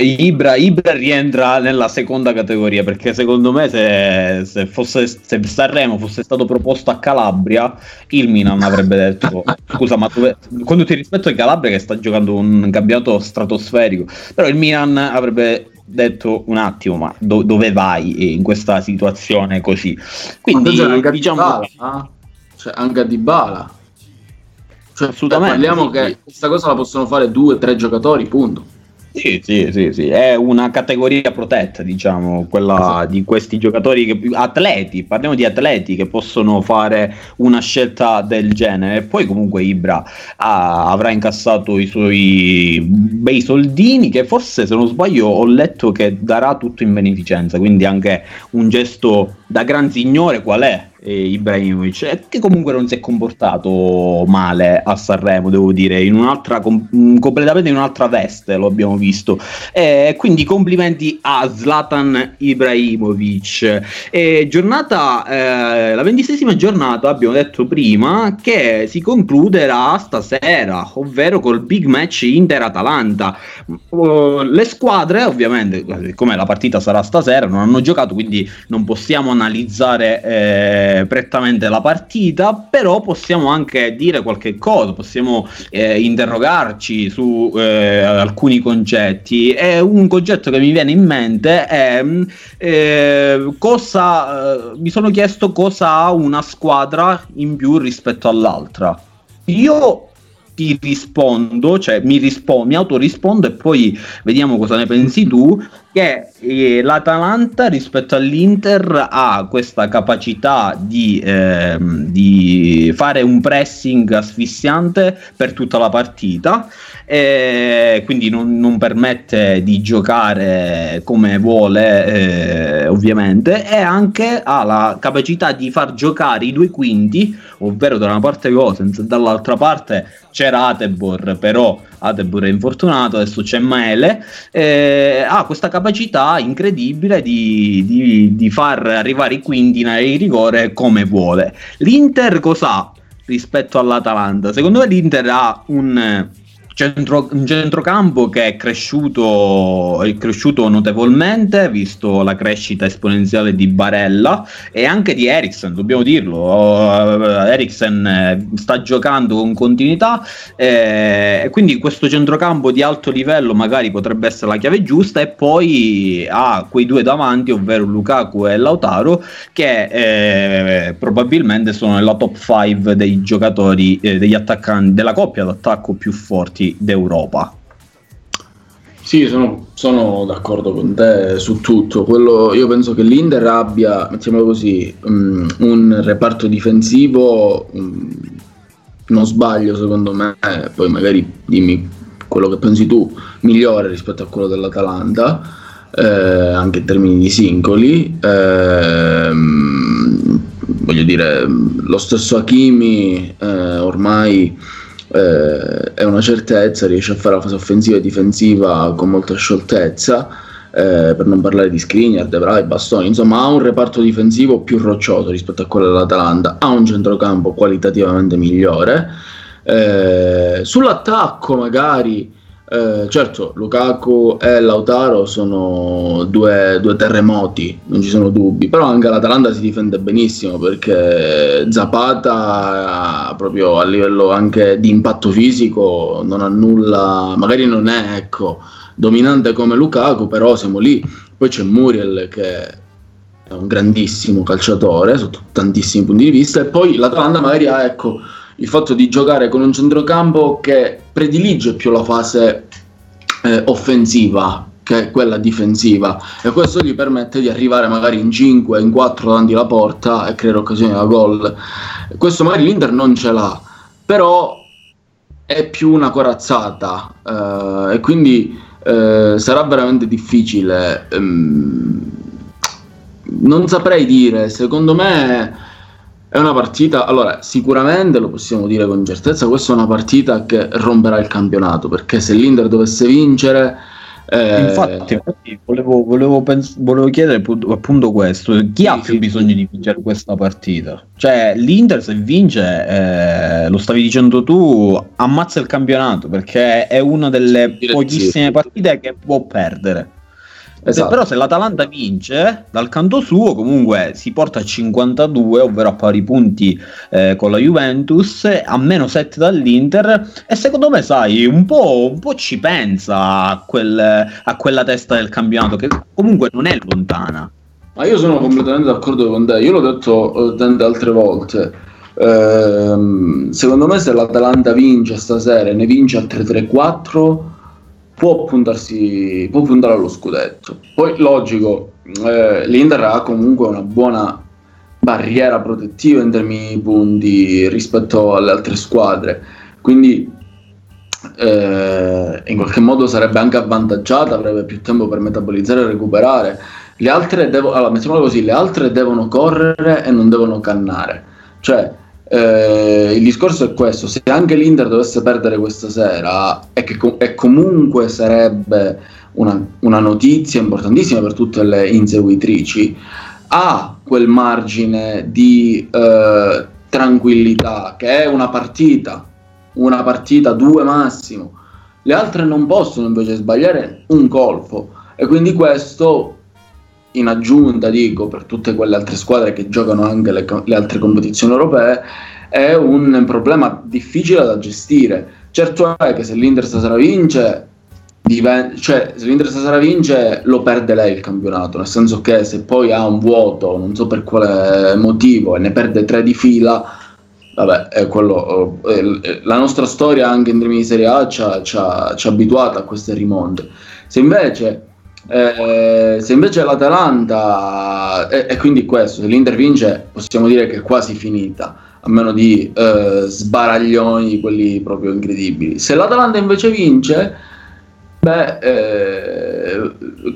Ibra, Ibra rientra nella seconda categoria perché secondo me se, se, fosse, se Sanremo fosse stato proposto a Calabria il Milan avrebbe detto scusa ma dove, tutto il rispetto di Calabria che sta giocando un campionato stratosferico però il Milan avrebbe detto un attimo ma do, dove vai in questa situazione così quindi diciamo Dybala, eh? cioè, anche a Dybala. Cioè, Assolutamente, parliamo sì, che questa cosa la possono fare due o tre giocatori, punto. Sì, sì, sì, sì, è una categoria protetta, diciamo, quella di questi giocatori che, atleti, parliamo di atleti che possono fare una scelta del genere. Poi comunque Ibra ha- avrà incassato i suoi bei soldini che forse, se non sbaglio, ho letto che darà tutto in beneficenza, quindi anche un gesto da gran signore qual è? Eh, Ibrahimovic, eh, che comunque non si è comportato male a Sanremo, devo dire, in un'altra com- mh, completamente in un'altra veste, lo abbiamo visto. Eh, quindi complimenti a Zlatan Ibrahimovic. Eh, giornata, eh, la ventisesima giornata, abbiamo detto prima, che si concluderà stasera, ovvero col big match Inter-Atalanta. Uh, le squadre, ovviamente, siccome la partita sarà stasera, non hanno giocato, quindi non possiamo analizzare prettamente la partita, però possiamo anche dire qualche cosa, possiamo eh, interrogarci su eh, alcuni concetti. E un concetto che mi viene in mente è mh, eh, cosa eh, mi sono chiesto cosa ha una squadra in più rispetto all'altra. Io ti rispondo, cioè mi, rispo- mi autorispondo e poi vediamo cosa ne pensi tu, che eh, l'Atalanta rispetto all'Inter ha questa capacità di, ehm, di fare un pressing asfissiante per tutta la partita, e quindi non, non permette di giocare come vuole eh, ovviamente e anche ha la capacità di far giocare i due quinti, ovvero da una parte Gosens e dall'altra parte c'era Atebor, però Atebor è infortunato, adesso c'è Mele, eh, ha questa capacità incredibile di, di, di far arrivare i quinti nei rigore come vuole. L'Inter cos'ha rispetto all'Atalanta? Secondo me l'Inter ha un centro, un centrocampo che è cresciuto, è cresciuto notevolmente, visto la crescita esponenziale di Barella e anche di Eriksen, dobbiamo dirlo. Uh, Eriksen eh, sta giocando con continuità eh, e quindi questo centrocampo di alto livello magari potrebbe essere la chiave giusta e poi ha quei due davanti, ovvero Lukaku e Lautaro, che eh, probabilmente sono nella top 5 dei giocatori, eh, degli attaccanti, della coppia d'attacco più forti d'Europa. Sì, sono, sono d'accordo con te su tutto. Quello, io penso che l'Inter abbia, mettiamolo così, um, un reparto difensivo, um, non sbaglio secondo me, poi magari dimmi quello che pensi tu, migliore rispetto a quello dell'Atalanta, eh, anche in termini di singoli. Eh, voglio dire, lo stesso Hakimi eh, ormai eh, è una certezza, riesce a fare la fase offensiva e difensiva con molta scioltezza, eh, per non parlare di Skriniar, De Vrij, Bastoni, insomma ha un reparto difensivo più roccioso rispetto a quello dell'Atalanta, ha un centrocampo qualitativamente migliore. Eh, sull'attacco magari eh, certo, Lukaku e Lautaro sono due, due, terremoti, non ci sono dubbi, però anche l'Atalanta si difende benissimo perché Zapata proprio a livello anche di impatto fisico non ha nulla, magari non è ecco, dominante come Lukaku, però siamo lì. Poi c'è Muriel che è un grandissimo calciatore sotto tantissimi punti di vista e poi l'Atalanta magari ha ecco il fatto di giocare con un centrocampo che predilige più la fase eh, offensiva che quella difensiva e questo gli permette di arrivare magari in 5, in 4 davanti alla porta e creare occasioni da gol. Questo magari l'Inter non ce l'ha, però è più una corazzata eh, e quindi eh, sarà veramente difficile. Ehm, non saprei dire, secondo me è una partita, allora sicuramente lo possiamo dire con certezza, questa è una partita che romperà il campionato, perché se l'Inter dovesse vincere... Eh... Infatti, volevo, volevo, pens- volevo, chiedere appunto questo, chi sì, ha più sì, bisogno di vincere questa partita? Cioè l'Inter se vince, eh, lo stavi dicendo tu, ammazza il campionato, perché è una delle pochissime partite che può perdere. Esatto. Però se l'Atalanta vince, dal canto suo comunque si porta a 52, ovvero a pari punti eh, con la Juventus, a meno 7 dall'Inter e secondo me, sai, un po', un po ci pensa a, quel, a quella testa del campionato che comunque non è lontana. Ma io sono completamente d'accordo con te, io l'ho detto eh, tante altre volte. Eh, secondo me se l'Atalanta vince stasera e ne vince a 3-3-4 può puntarsi può puntare allo scudetto. Poi logico, eh, l'Inter ha comunque una buona barriera protettiva in termini di punti rispetto alle altre squadre, quindi eh, in qualche modo sarebbe anche avvantaggiata, avrebbe più tempo per metabolizzare e recuperare. Le altre, devo, allora, così, le altre devono correre e non devono cannare. Cioè, eh, il discorso è questo: se anche l'Inter dovesse perdere questa sera, e com- comunque sarebbe una, una, notizia importantissima per tutte le inseguitrici, ha quel margine di eh, tranquillità che è una partita, una partita, due massimo. Le altre non possono invece sbagliare un colpo, e quindi questo in aggiunta, dico, per tutte quelle altre squadre che giocano anche le, le altre competizioni europee, è un problema difficile da gestire. Certo è che se l'Inter stasera vince, diven- cioè se l'Inter stasera vince lo perde lei il campionato, nel senso che se poi ha un vuoto, non so per quale motivo, e ne perde tre di fila, vabbè, è quello, è, la nostra storia anche in termini di Serie A ci ha abituato a queste rimonte. Se invece eh, se invece l'Atalanta, e, e, quindi questo, se l'Inter vince, possiamo dire che è quasi finita, a meno di eh, sbaraglioni, quelli proprio incredibili. Se l'Atalanta invece vince, beh, eh,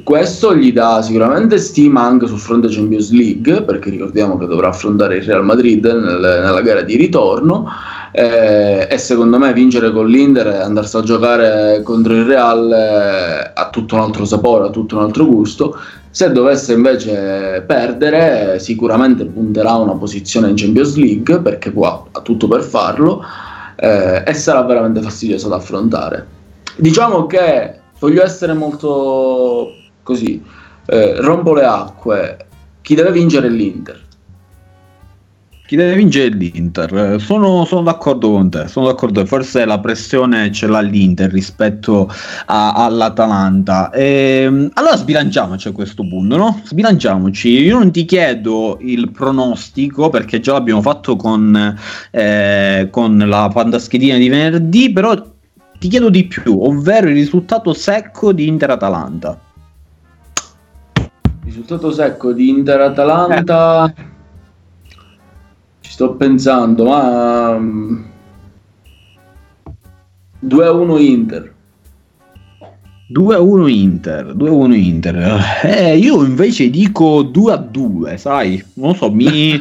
questo gli dà sicuramente stima anche sul fronte Champions League, perché ricordiamo che dovrà affrontare il Real Madrid nel, nella gara di ritorno eh, e secondo me vincere con l'Inter e andarsi a giocare contro il Real eh, ha tutto un altro sapore, ha tutto un altro gusto. Se dovesse invece perdere, sicuramente punterà una posizione in Champions League perché può, ha tutto per farlo eh, e sarà veramente fastidioso da affrontare. Diciamo che voglio essere molto così, eh, rompo le acque. Chi deve vincere è l'Inter chi deve vincere l'Inter. Sono, sono, d'accordo con te, sono d'accordo. Forse la pressione ce l'ha l'Inter rispetto a, all'Atalanta. E, ehm, allora sbilanciamoci a questo punto, no? Sbilanciamoci. Io non ti chiedo il pronostico perché già l'abbiamo fatto con, eh, con la pandaschedina di venerdì, però ti chiedo di più, ovvero il risultato secco di Inter-Atalanta. Risultato secco di Inter-Atalanta. Ci sto pensando, ma... mm, 2-1 Inter. 2-1 Inter, 2-1 Inter. Eh, io invece dico 2-2, sai? Non lo so, mi... *laughs*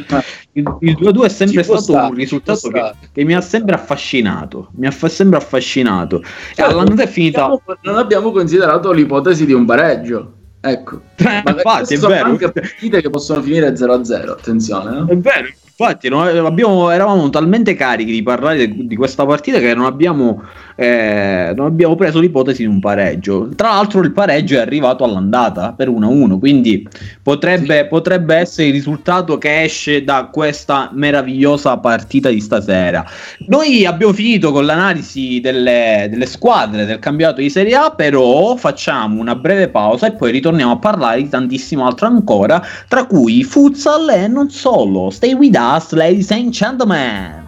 il, il 2-2 è sempre stato stare, un risultato che, che mi ha sempre affascinato. Mi ha fa- sempre affascinato. E Certo, all'andata è finita... abbiamo- non abbiamo considerato l'ipotesi di un pareggio. Ecco. Eh, Ma infatti, è sono vero. anche partite che possono finire 0-0, attenzione. no? È vero, infatti abbiamo- eravamo talmente carichi di parlare di questa partita che non abbiamo, eh, non abbiamo preso l'ipotesi di un pareggio. Tra l'altro il pareggio è arrivato all'andata per 1-1, quindi potrebbe, potrebbe essere il risultato che esce da questa meravigliosa partita di stasera. Noi abbiamo finito con l'analisi delle, delle squadre del campionato di Serie A, però facciamo una breve pausa e poi ritorniamo a parlare di tantissimo altro ancora, tra cui futsal e non solo. Stay with us, ladies and gentlemen.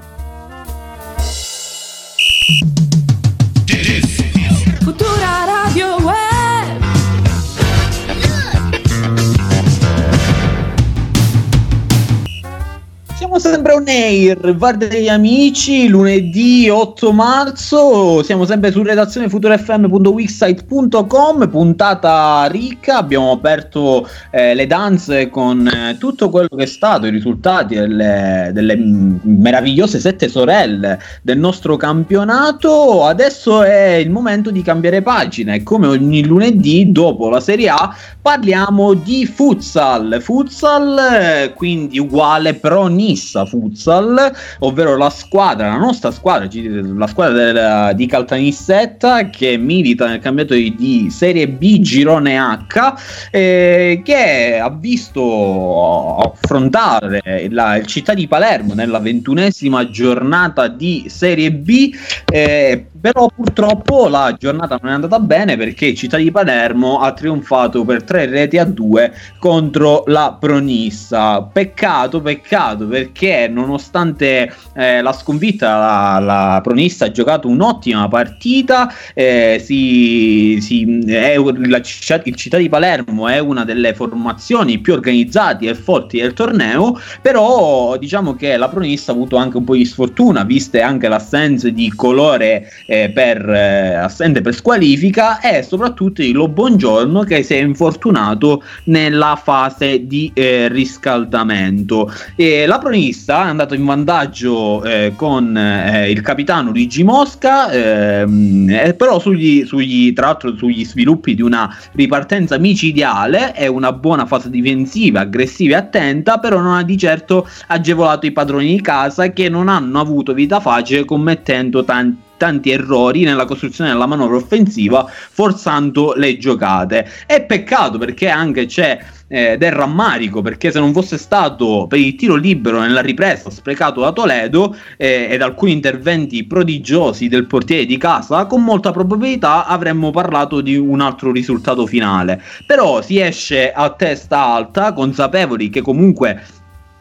Siamo sempre on air, Varde degli Amici, lunedì 8 marzo, siamo sempre su redazione futurefm.wixsite.com, puntata ricca, abbiamo aperto eh, le danze con eh, tutto quello che è stato, i risultati delle, delle mm, meravigliose sette sorelle del nostro campionato, adesso è il momento di cambiare pagina e come ogni lunedì dopo la Serie A parliamo di futsal, futsal eh, quindi uguale pro Nissa Futsal, ovvero la squadra, la nostra squadra, la squadra del- di Caltanissetta che milita nel campionato di, di Serie B Girone H, eh, che ha visto affrontare la- il Città di Palermo nella ventunesima giornata di Serie B, eh, però purtroppo la giornata non è andata bene perché Città di Palermo ha trionfato per tre reti a due contro la Pronissa. Peccato, peccato perché nonostante eh, la sconfitta la, la Pronissa ha giocato un'ottima partita, eh, si, si- è la il Città di Palermo è una delle formazioni più organizzate e forti del torneo, però diciamo che la Pronissa ha avuto anche un po' di sfortuna, viste anche l'assenza di colore eh, per eh, assente per squalifica e soprattutto di Lo Buongiorno che si è infortunato nella fase di eh, riscaldamento. E la pronista è andato in vantaggio eh, con eh, il capitano Luigi Mosca, ehm, eh, però sugli, sugli- tra l'altro sugli sviluppi di una ripartenza micidiale e una buona fase difensiva, aggressiva e attenta, però non ha di certo agevolato i padroni di casa che non hanno avuto vita facile commettendo tanti tanti errori nella costruzione della manovra offensiva forzando le giocate. E peccato perché anche c'è eh, del rammarico perché se non fosse stato per il tiro libero nella ripresa sprecato da Toledo eh, ed alcuni interventi prodigiosi del portiere di casa con molta probabilità avremmo parlato di un altro risultato finale. Però si esce a testa alta consapevoli che comunque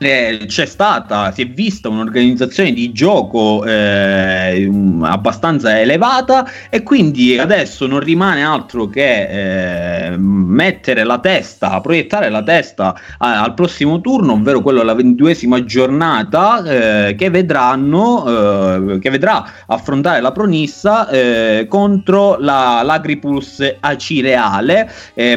eh, c'è stata, si è vista un'organizzazione di gioco eh, abbastanza elevata e quindi adesso non rimane altro che eh, mettere la testa, proiettare la testa al prossimo turno, ovvero quello della ventuesima giornata eh, che vedranno, eh, che vedrà affrontare la Pronissa eh, contro la, l'Agripulse Acireale,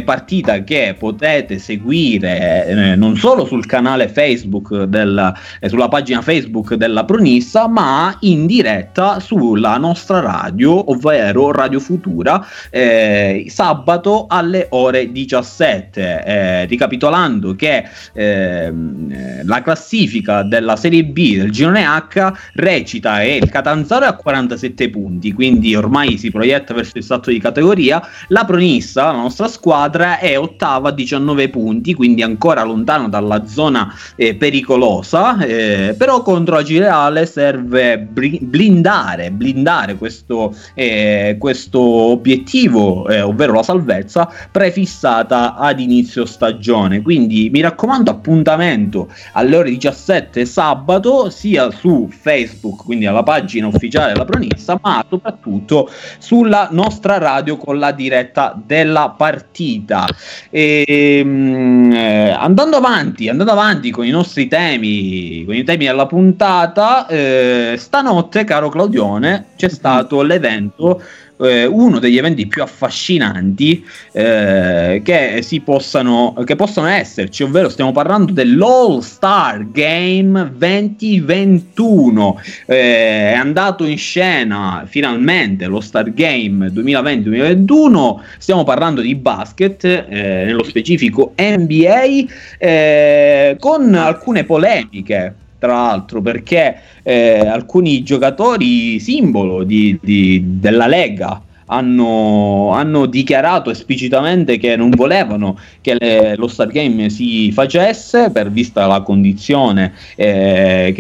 partita che potete seguire non solo sul canale Facebook del, eh, sulla pagina Facebook della Pronissa, ma in diretta sulla nostra radio, ovvero Radio Futura, eh, sabato alle ore 17. Eh, ricapitolando che ehm, eh, la classifica della Serie B del girone H recita e il Catanzaro è a 47 punti, quindi ormai si proietta verso il salto di categoria. La Pronissa, la nostra squadra, è ottava a 19 punti, quindi ancora lontano dalla zona eh, pericolosa, eh, però contro Agi Reale serve blindare, blindare questo, eh, questo obiettivo, eh, ovvero la salvezza, prefissata ad inizio stagione. Quindi mi raccomando appuntamento alle ore 17 sabato, sia su Facebook, quindi alla pagina ufficiale della Pronissa, ma soprattutto sulla nostra radio con la diretta della partita. E, ehm, eh, andando avanti, andando avanti con i nostri temi, con i temi della puntata, eh, stanotte, caro Claudione, c'è stato l'evento eh, uno degli eventi più affascinanti eh, che, si possano, che possono esserci, ovvero stiamo parlando dell'All Star Game 2021. Eh, è andato in scena finalmente lo Star Game 2020-2021. Stiamo parlando di basket, eh, nello specifico NBA, eh, con alcune polemiche tra l'altro, perché eh, alcuni giocatori simbolo di, di, della Lega hanno, hanno, dichiarato esplicitamente che non volevano che le, lo Star Game si facesse per vista la condizione eh,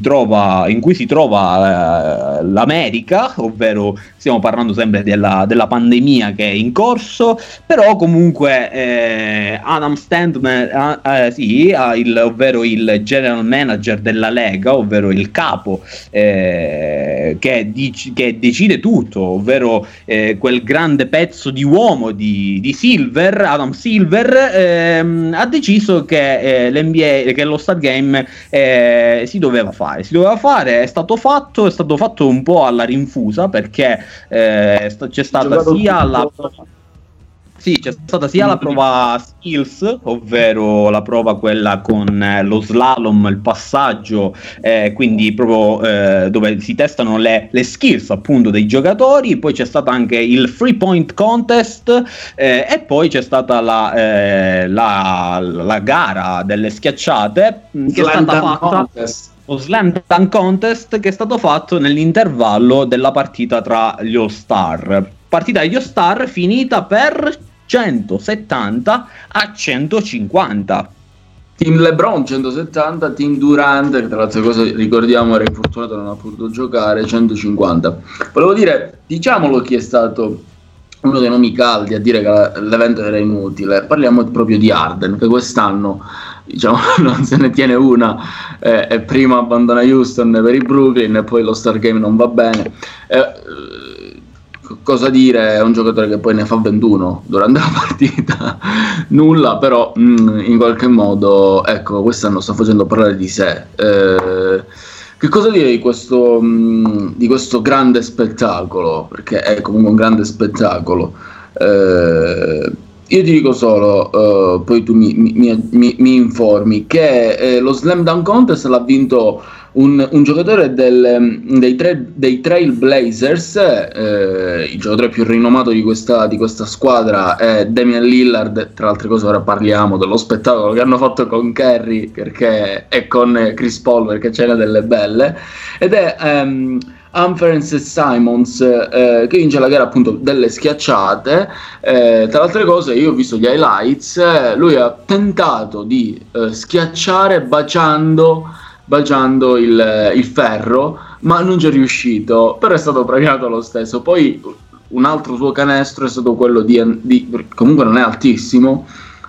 trova, in cui si trova eh, l'America, ovvero stiamo parlando sempre della, della, pandemia che è in corso, però comunque eh, Adam Standman, eh, eh, sì, il, ovvero il general manager della Lega, ovvero il capo eh, che, dic- che decide tutto, ovvero eh, quel grande pezzo di uomo di, di Silver, Adam Silver, ehm, ha deciso che eh, l'NBA, che lo Star Game eh, si doveva fare. Si doveva fare, è stato fatto, è stato fatto un po' alla rinfusa perché eh, c'è stata sia la. Sì, c'è stata sia la prova skills, ovvero la prova quella con eh, lo slalom, il passaggio, eh, quindi proprio eh, dove si testano le, le, skills appunto dei giocatori, poi c'è stato anche il free point contest eh, e poi c'è stata la, eh, la, la gara delle schiacciate mm, che Slam è stata fatta. Contest lo Slam Dunk Contest che è stato fatto nell'intervallo della partita tra gli All Star. Partita degli All Star finita per 170 a 150. Team LeBron 170, Team Durant, che tra le altre cose ricordiamo era infortunato, non ha potuto giocare, 150. Volevo dire, diciamolo chi è stato uno dei nomi caldi a dire che l'evento era inutile. Parliamo proprio di Arden, che quest'anno diciamo, *laughs* non se ne tiene una eh, e prima abbandona Houston per i Brooklyn e poi lo Star Game non va bene. Eh, cosa dire, è un giocatore che poi ne fa 21 durante *laughs* la partita, nulla, però mh, mm, in qualche modo, ecco, quest'anno sta facendo parlare di sé. Eh, che cosa dire di questo, mm, di questo, grande spettacolo? Perché è comunque un grande spettacolo. Eh, io ti dico solo, uh, poi tu mi, mi, mi, mi informi, che eh, lo Slam Dunk Contest l'ha vinto un, un giocatore del, dei, tre, dei Trailblazers, eh, il giocatore più rinomato di questa, di questa, squadra è Damian Lillard, tra altre cose ora parliamo dello spettacolo che hanno fatto con Kerry e con Chris Paul perché c'era delle belle, ed è... Um, Humphreys e Simons eh, che vince la gara appunto delle schiacciate eh, tra le altre cose io ho visto gli highlights eh, lui ha tentato di eh, schiacciare baciando baciando il, il ferro, ma non ci è riuscito, però è stato premiato lo stesso. Poi un altro suo canestro è stato quello di, di comunque non è altissimo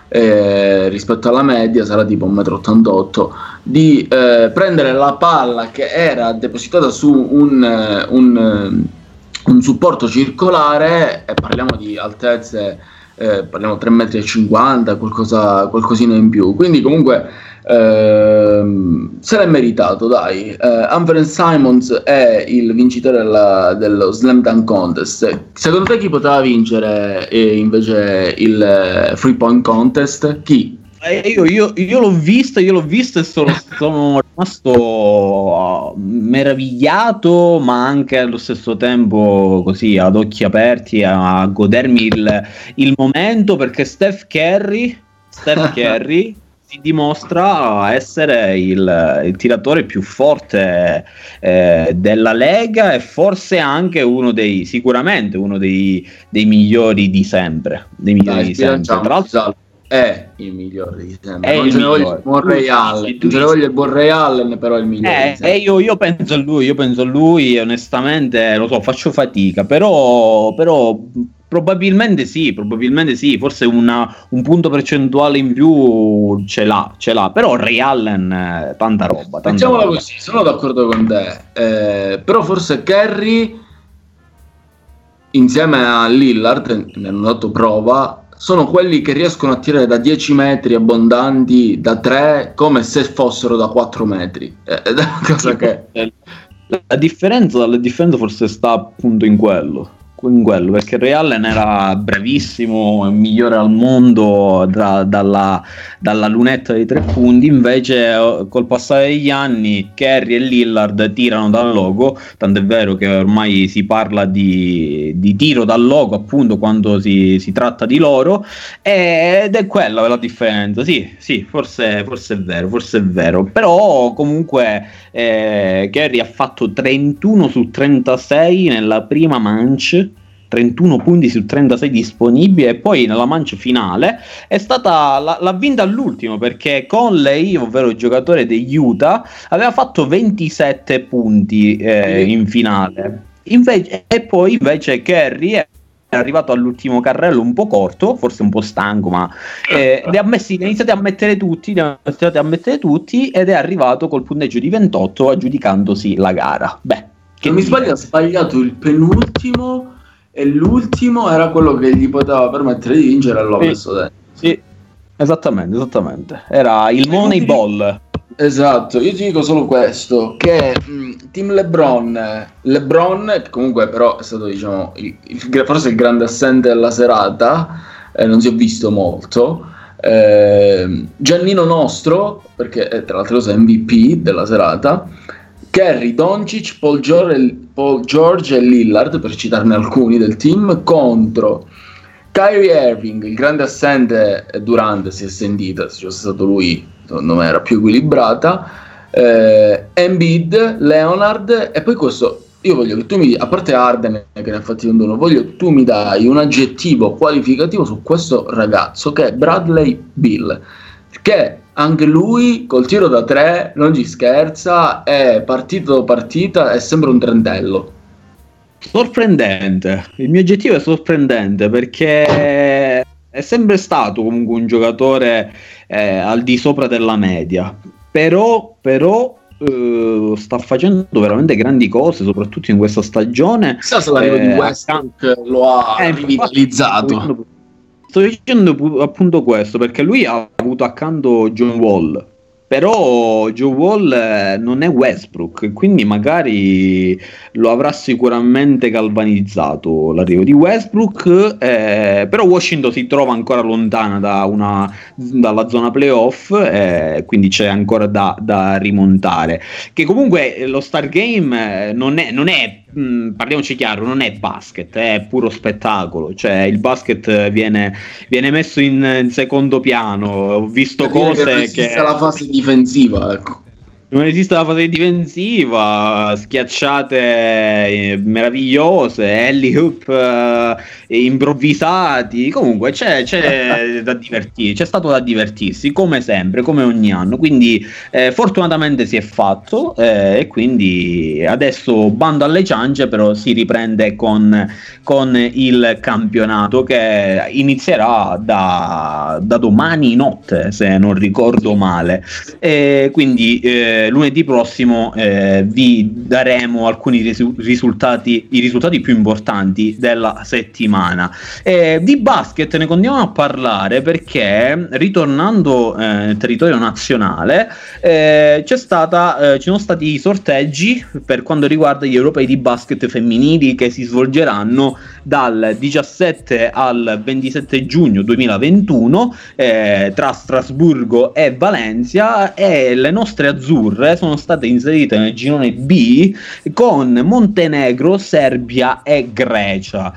eh, rispetto alla media, sarà tipo 1,88 m, di eh, prendere la palla che era depositata su un, eh, un, eh, un supporto circolare, e parliamo di altezze, eh, parliamo 3,50 m, qualcosa, qualcosina in più, quindi comunque Uh, se l'è meritato, dai. Uh, Humphrey Simons è il vincitore della, dello Slam Dunk Contest. Secondo te chi poteva vincere eh, invece il eh, Free Point Contest? Chi? Eh, io, io, io, l'ho visto, io l'ho visto e sono, *laughs* sono rimasto meravigliato, ma anche allo stesso tempo così ad occhi aperti a godermi il, il momento perché Steph Curry, Steph *laughs* Curry si dimostra essere il, il tiratore più forte eh, della Lega e forse anche uno dei, sicuramente uno dei, dei migliori di sempre. Dei migliori Dai, di sempre. Tra l'altro, è il migliore di sempre. È non il migliore. il buon Ray Allen, non ce ne voglio il buon Ray Allen, però è il migliore. Eh, sempre. e io, io penso a lui, io penso a lui, onestamente, lo so, faccio fatica, però, però probabilmente sì, probabilmente sì, forse una- un punto percentuale in più ce l'ha, ce l'ha, però Ray Allen, eh, tanta roba, tanta Facciamola roba. così, sono d'accordo con te, eh, però forse Kerry insieme a Lillard, ne hanno dato prova, sono quelli che riescono a tirare da 10 metri abbondanti, da 3, come se fossero da 4 metri. Eh, Ed è una cosa che... La differenza, la differenza forse sta appunto in quello. In quello perché Ray Allen era bravissimo, migliore al mondo da- dalla, dalla lunetta dei tre punti. Invece, eh, col passare degli anni, Kerry e Lillard tirano dal logo. Tant'è vero che ormai si parla di, di tiro dal logo, appunto, quando si, si tratta di loro. Ed è quella la differenza. Sì, sì, forse, forse è vero, forse è vero. Però, comunque, eh, Kerry ha fatto 31 su 36 nella prima manche 31 punti su 36 disponibili e poi nella mancia finale è stata l'ha, l'ha vinta all'ultimo perché Conley, ovvero il giocatore degli Utah, aveva fatto 27 punti eh, in finale. Invece, e poi invece Kerry è arrivato all'ultimo carrello un po' corto, forse un po' stanco, ma eh, li ha messi, li ha iniziati a mettere tutti, li ha iniziati a mettere tutti ed è arrivato col punteggio di 28 aggiudicandosi la gara. Beh, che non mi sbaglio ha sbagliato il penultimo e l'ultimo era quello che gli poteva permettere di vincere e l'ho Sì. messo dentro. Sì, esattamente, esattamente. Era il Moneyball. Esatto, io ti dico solo questo, che mh, Team LeBron, LeBron, che comunque però è stato diciamo il- il- forse il grande assente della serata, eh, non si è visto molto, eh, Giannino Nostro, perché tra l'altro è MVP della serata, Kerry, Doncic, Paul George, Paul George e Lillard, per citarne alcuni del team, contro Kyrie Irving, il grande assente Durant si è sentita, se fosse stato lui, secondo me era più equilibrata. Eh, Embiid, Leonard e poi questo io voglio che tu mi a parte Arden che ne ha fatti un dono, voglio che tu mi dai un aggettivo qualificativo su questo ragazzo che è Bradley Bill, che anche lui col tiro da tre non ci scherza, è partita dopo partita, è sempre un trentello. Sorprendente. Il mio oggettivo è sorprendente perché è sempre stato comunque un giocatore eh, al di sopra della media. Però, però eh, sta facendo veramente grandi cose, soprattutto in questa stagione. Chissà se l'arrivo di Eh, Westbrook lo ha Eh, rivitalizzato. infatti, Sto dicendo pu- appunto questo perché lui ha avuto accanto John Wall. Però John Wall eh, non è Westbrook, quindi magari lo avrà sicuramente galvanizzato l'arrivo di Westbrook. eh, però Washington si trova ancora lontana da una- dalla zona playoff, eh, quindi c'è ancora da, da rimontare. Che comunque lo Star Game eh, non è, non è mh, parliamoci chiaro, non è basket, è puro spettacolo. Cioè, il basket viene, viene messo in, in secondo piano. Ho visto Per cose non che. esiste la fase difensiva, ecco. Non esiste la fase difensiva, schiacciate eh, meravigliose, alley hoop eh, improvvisati. Comunque c'è, c'è *laughs* da divertirsi, c'è stato da divertirsi come sempre, come ogni anno. Quindi eh, fortunatamente si è fatto eh, e quindi adesso bando alle ciance, però si riprende con, con il campionato che inizierà da, da domani notte, se non ricordo male. E quindi eh, lunedì prossimo eh, vi daremo alcuni risu- risultati, i risultati più importanti della settimana. Eh, di basket ne continuiamo a parlare perché ritornando eh, nel territorio nazionale eh, stata, eh, ci sono stati sorteggi per quanto riguarda gli europei di basket femminili che si svolgeranno dal 17 al 27 giugno 2021 eh, tra Strasburgo e Valencia e le nostre azzurre sono state inserite nel girone B con Montenegro, Serbia e Grecia.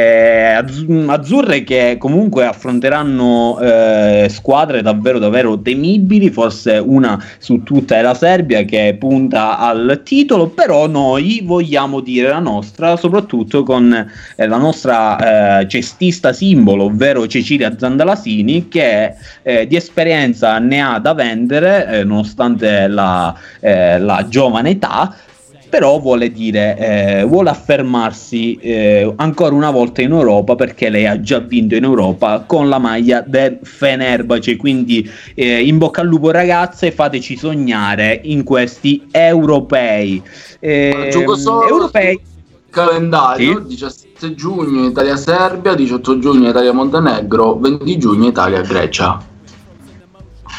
Eh, azzurre che comunque affronteranno eh, squadre davvero davvero temibili, forse una su tutte è la Serbia che punta al titolo, però noi vogliamo dire la nostra, soprattutto con eh, la nostra eh, cestista simbolo, ovvero Cecilia Zandalasini, che eh, di esperienza ne ha da vendere, eh, nonostante la, la giovane età, però vuole dire, eh, vuole affermarsi eh, ancora una volta in Europa perché lei ha già vinto in Europa con la maglia del Fenerbahce, quindi eh, in bocca al lupo ragazze, fateci sognare in questi europei. Eh, europei calendario sì. 17 giugno Italia-Serbia 18 giugno Italia-Montenegro 20 giugno Italia-Grecia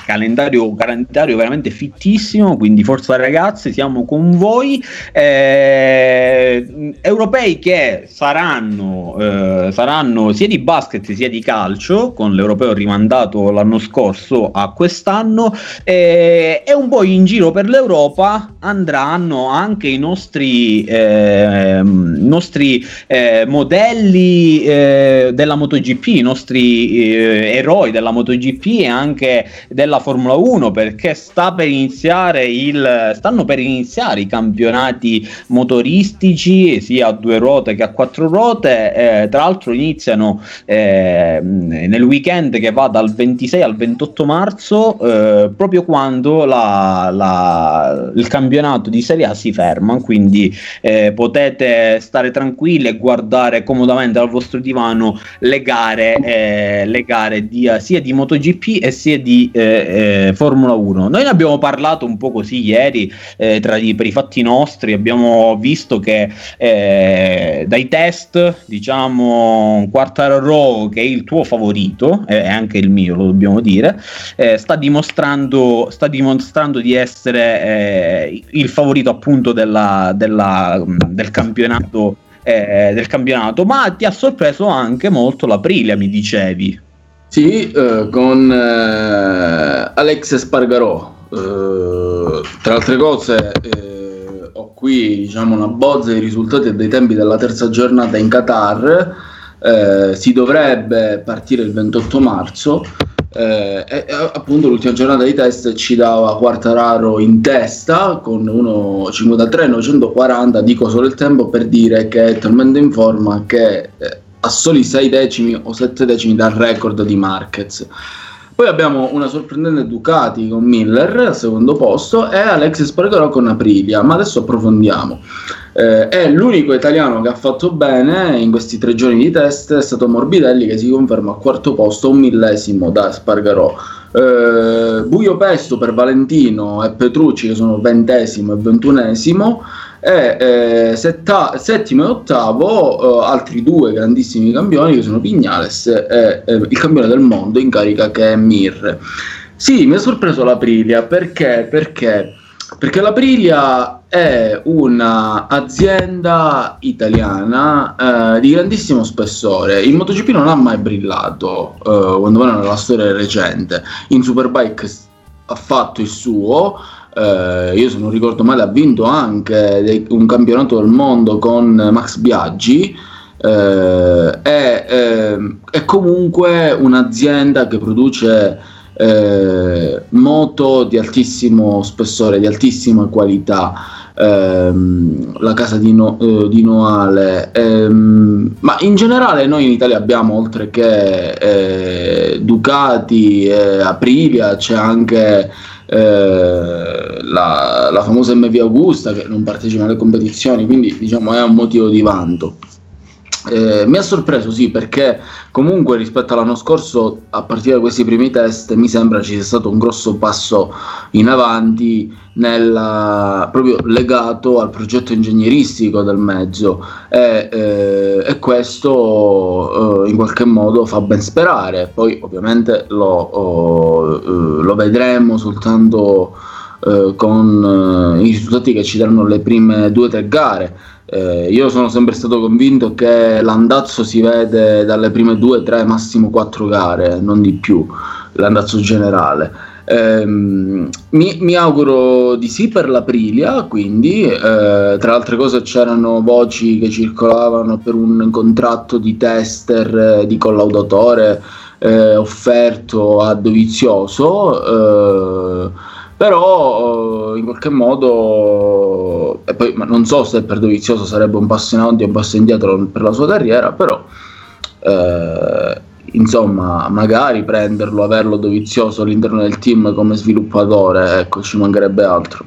calendario, calendario veramente fittissimo, quindi forza ragazzi, siamo con voi. Eh, europei che saranno, eh, saranno sia di basket sia di calcio, con l'europeo rimandato l'anno scorso a quest'anno, eh, e un po' in giro per l'Europa andranno anche i nostri, ehm, nostri eh, modelli eh, della MotoGP, i nostri eh, eroi della MotoGP e anche della Formula 1 perché sta per iniziare il, stanno per iniziare i campionati motoristici sia a due ruote che a quattro ruote. Eh, tra l'altro iniziano eh, nel weekend che va dal 26 al 28 marzo, eh, proprio quando la, la, il campionato di Serie A si ferma. Quindi eh, potete stare tranquilli e guardare comodamente dal vostro divano le gare, eh, le gare di, sia di MotoGP e sia di eh, eh, Formula 1. Noi ne abbiamo parlato un po' così ieri eh, tra per i fatti nostri, abbiamo visto che eh, dai test, diciamo, Quartaro che è il tuo favorito, è anche il mio, lo dobbiamo dire, eh, sta, dimostrando, sta dimostrando di essere eh, il favorito appunto della, della, del campionato. Eh, del campionato, ma ti ha sorpreso anche molto l'Aprilia, mi dicevi. Sì, eh, con eh, Alex Spargarò. Eh, tra altre cose, eh, ho qui diciamo, una bozza dei risultati dei tempi della terza giornata in Qatar. Eh, si dovrebbe partire il 28 marzo. Eh, e, appunto l'ultima giornata di test ci dava Quartararo in testa con 1.53 940 dico solo il tempo per dire che è talmente in forma che a soli 6 decimi o 7 decimi dal record di Marquez. Poi abbiamo una sorprendente Ducati con Miller al secondo posto e Alex Spargarò con Aprilia, ma adesso approfondiamo. Eh, è l'unico italiano che ha fatto bene in questi tre giorni di test è stato Morbidelli che si conferma al quarto posto, un millesimo da Spargarò. Eh, Buio Pesto per Valentino e Petrucci che sono ventesimo e ventunesimo e eh, setta- settimo e ottavo eh, altri due grandissimi campioni che sono Pignales e eh, il campione del mondo in carica che è Mir. Sì, mi ha sorpreso l'Aprilia perché? Perché? Perché l'Aprilia è un'azienda italiana eh, di grandissimo spessore. Il MotoGP non ha mai brillato, eh, quando meno nella storia recente. In Superbike ha fatto il suo, eh, io se non ricordo male ha vinto anche un campionato del mondo con Max Biaggi eh, è, eh, è, comunque un'azienda che produce eh, moto di altissimo spessore, di altissima qualità. Ehm, la casa di, no, eh, di Noale, ehm, ma in generale noi in Italia abbiamo oltre che eh, Ducati, Aprilia, c'è anche eh, la, la, famosa MV Augusta che non partecipa alle competizioni, quindi diciamo è un motivo di vanto. Eh, mi ha sorpreso sì perché comunque rispetto all'anno scorso a partire da questi primi test mi sembra ci sia stato un grosso passo in avanti nella, proprio legato al progetto ingegneristico del mezzo. E, eh, e questo eh, in qualche modo fa ben sperare. Poi ovviamente lo, oh, eh, lo vedremo soltanto eh, con i risultati che ci daranno le prime due o tre gare eh, io sono sempre stato convinto che l'andazzo si vede dalle prime due, tre, massimo quattro gare, non di più, l'andazzo generale. Ehm, mi, mi, auguro di sì per l'Aprilia, quindi eh, tra altre cose c'erano voci che circolavano per un contratto di tester eh, di collaudatore eh, offerto a Dovizioso, eh, però eh, in qualche modo, poi non so se per Dovizioso sarebbe un passo in avanti o un passo indietro per la sua carriera, però eh, insomma, magari prenderlo, averlo dovizioso all'interno del team come sviluppatore, ecco, ci mancherebbe altro.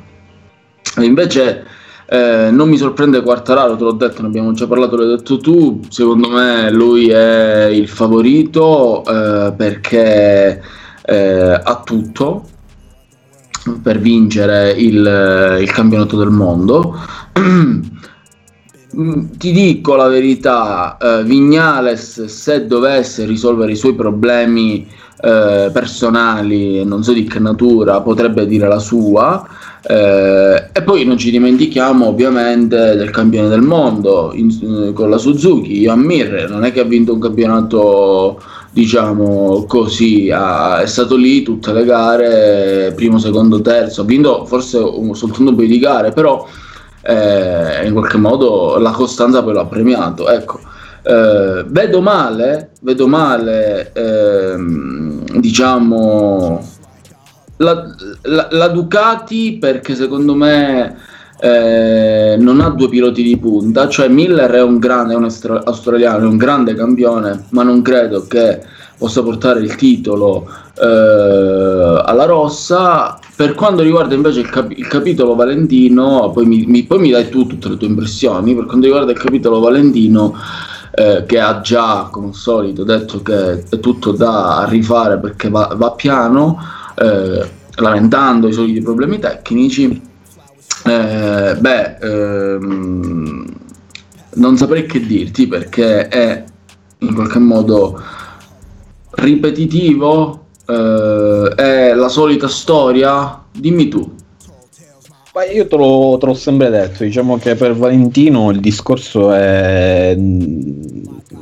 E invece eh, non mi sorprende Quartararo, te l'ho detto, ne abbiamo già parlato, l'hai detto tu, secondo me lui è il favorito eh, perché eh, ha tutto per vincere il, il campionato del mondo. *clears throat* Mm, ti dico la verità, eh, Vignales se dovesse risolvere i suoi problemi eh, personali, non so di che natura, potrebbe dire la sua. Eh, e poi non ci dimentichiamo ovviamente del campione del mondo in, eh, con la Suzuki, Johan Mir, non è che ha vinto un campionato diciamo così, ha, è stato lì tutte le gare, primo, secondo, terzo, ha vinto forse un, soltanto un paio di gare, però eh, in qualche modo la costanza poi l'ha premiato. Ecco, eh, vedo male, vedo male, ehm, diciamo, la, la, la, Ducati perché secondo me eh, non ha due piloti di punta, cioè Miller è un grande, è un australiano, è un grande campione, ma non credo che possa portare il titolo eh, alla rossa. Per quanto riguarda invece il, cap- il capitolo Valentino, poi mi, mi, poi mi, dai tu tutte le tue impressioni. Per quanto riguarda il capitolo Valentino, eh, che ha già, come al solito, detto che è tutto da rifare perché va, va piano, eh, lamentando i soliti problemi tecnici. Eh, beh, ehm, non saprei che dirti perché è in qualche modo ripetitivo, eh, è la solita storia? Dimmi tu. Ma io te, lo, te l'ho sempre detto, diciamo che per Valentino il discorso è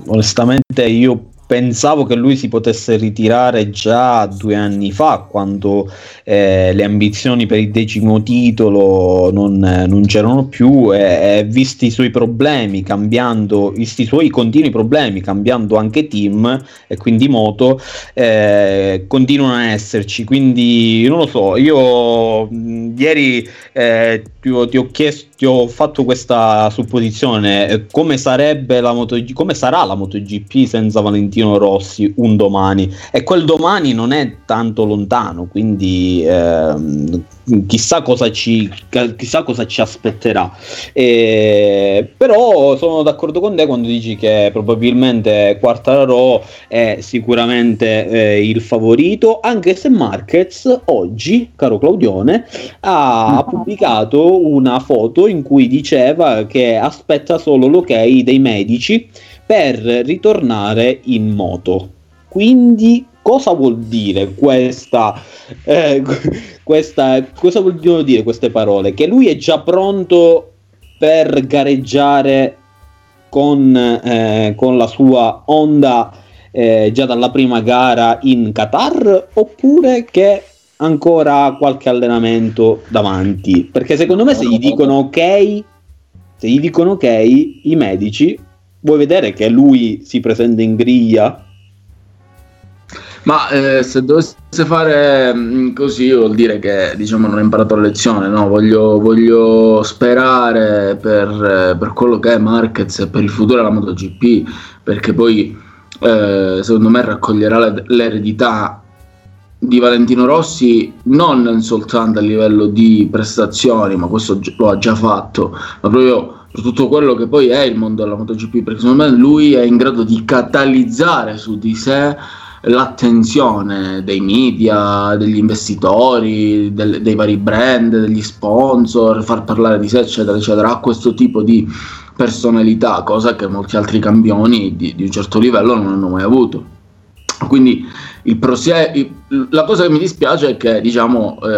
onestamente io pensavo che lui si potesse ritirare già due anni fa, quando eh, le ambizioni per il decimo titolo non, non c'erano più, e, e, visti i suoi problemi, cambiando, visti i suoi continui problemi, cambiando anche team e quindi moto, eh, continuano a esserci. Quindi non lo so, io mh, ieri eh, ti, ti, ho chiesto, ti ho fatto questa supposizione, eh, come sarebbe la MotoGP, come sarà la MotoGP senza Valentino Rossi un domani? E quel domani non è tanto lontano, quindi ehm, chissà cosa ci, chissà cosa ci aspetterà. E, però sono d'accordo con te quando dici che probabilmente Quartararo è sicuramente eh, il favorito, anche se Marquez oggi, caro Claudione, ha pubblicato una foto in cui diceva che aspetta solo l'ok dei medici per ritornare in moto. Quindi cosa vuol dire questa, eh, *laughs* questa cosa vogliono dire queste parole? Che lui è già pronto per gareggiare con, eh, con la sua Honda eh, già dalla prima gara in Qatar oppure che ancora qualche allenamento davanti perché secondo me se gli dicono ok se gli dicono ok i medici vuoi vedere che lui si presenta in griglia ma eh, se dovesse fare mm, così vuol dire che diciamo, non ha imparato la lezione, no? voglio, voglio, sperare per, eh, per, quello che è Marquez e per il futuro della MotoGP, perché poi eh, secondo me raccoglierà l'eredità di Valentino Rossi non soltanto a livello di prestazioni, ma questo lo ha già fatto, ma proprio per tutto quello che poi è il mondo della MotoGP, perché secondo me lui è in grado di catalizzare su di sé l'attenzione dei media, degli investitori, del, dei vari brand, degli sponsor, far parlare di sé, eccetera, eccetera, ha questo tipo di personalità, cosa che molti altri campioni di, di un certo livello non hanno mai avuto. Quindi prosie- la cosa che mi dispiace è che diciamo, eh,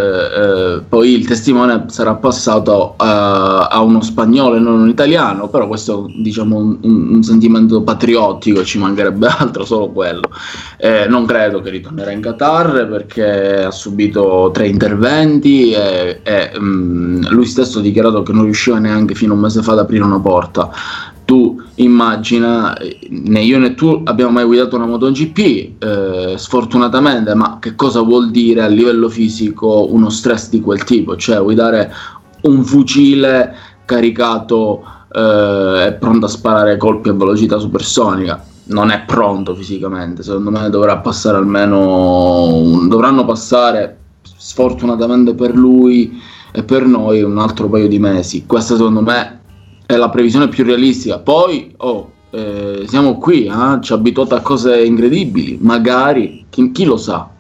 eh, poi il testimone sarà passato a, a uno spagnolo e non un italiano, però questo è diciamo, un, un sentimento patriottico, ci mancherebbe *laughs* altro, solo quello. Eh, non credo che ritornerà in Qatar perché ha subito tre interventi e, e mm, lui stesso ha dichiarato che non riusciva neanche fino a un mese fa ad aprire una porta tu immagina, né io né tu abbiamo mai guidato una MotoGP, eh, sfortunatamente, ma che cosa vuol dire a livello fisico uno stress di quel tipo? Cioè guidare un fucile caricato eh, e pronto a sparare colpi a velocità supersonica. Non è pronto fisicamente, secondo me dovrà passare almeno, dovranno passare sfortunatamente per lui e per noi un altro paio di mesi. Questa secondo me è la previsione più realistica. Poi, oh, eh, siamo qui, eh? ci ha abituato a cose incredibili, magari, chi, chi, lo sa.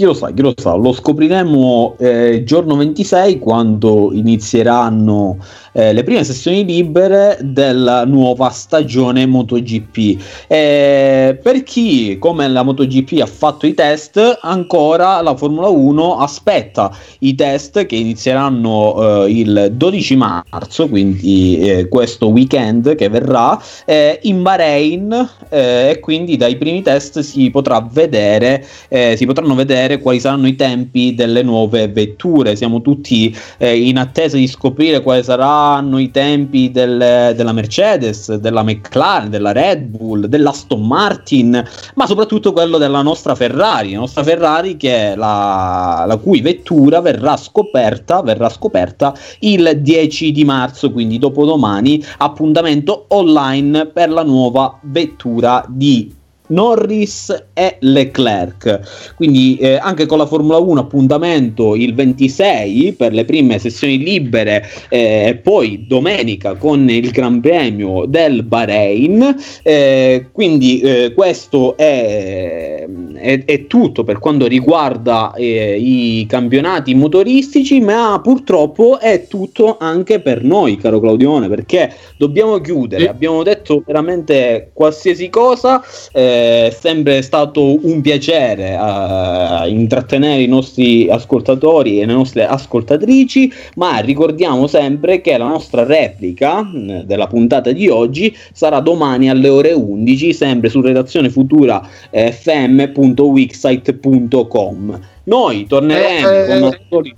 Chi lo sa, chi lo sa, lo scopriremo eh, giorno 26 quando inizieranno eh, le prime sessioni libere della nuova stagione MotoGP. Eh, per chi, come la MotoGP, ha fatto i test, ancora la Formula 1 aspetta i test che inizieranno eh, il 12 marzo, quindi eh, questo weekend che verrà eh, in Bahrain e quindi dai primi test si potrà vedere, si potranno vedere quali saranno i tempi delle nuove vetture. Siamo tutti in attesa di scoprire sarà saranno i tempi del, della Mercedes, della McLaren, della Red Bull, dell'Aston Martin, ma soprattutto quello della nostra Ferrari, la nostra Ferrari che la, la cui vettura verrà scoperta, verrà scoperta il 10 di marzo, quindi dopodomani, appuntamento online per la nuova vettura di Norris e Leclerc. Quindi eh, anche con la Formula 1 appuntamento il 26 per le prime sessioni libere eh, e poi domenica con il Gran Premio del Bahrain. Eh, quindi eh, questo è, è, è, tutto per quanto riguarda eh, i campionati motoristici, ma purtroppo è tutto anche per noi, caro Claudione, perché dobbiamo chiudere. Abbiamo detto veramente qualsiasi cosa. Eh, è sempre stato un piacere uh, intrattenere i nostri ascoltatori e le nostre ascoltatrici, ma ricordiamo sempre che la nostra replica mh, della puntata di oggi sarà domani alle ore 11, sempre su redazione futura eh, fm.wixsite.com. Noi torneremo eh, con ascolti.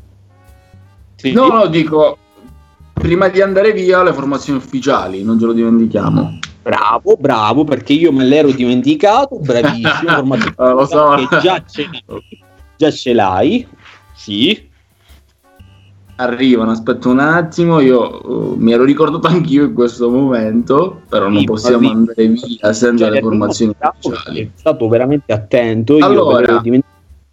Sì. No, no, dico prima di andare via le formazioni ufficiali, non ce lo dimentichiamo. Bravo, bravo, perché io me l'ero dimenticato, bravissimo, ah, *laughs* lo so. *laughs* già ce, già ce l'hai, sì. Arrivano, aspetta un attimo, io uh, mi ero ricordato anch'io in questo momento, però non sì, possiamo andare via senza le formazioni ufficiali. È stato veramente attento, io allora,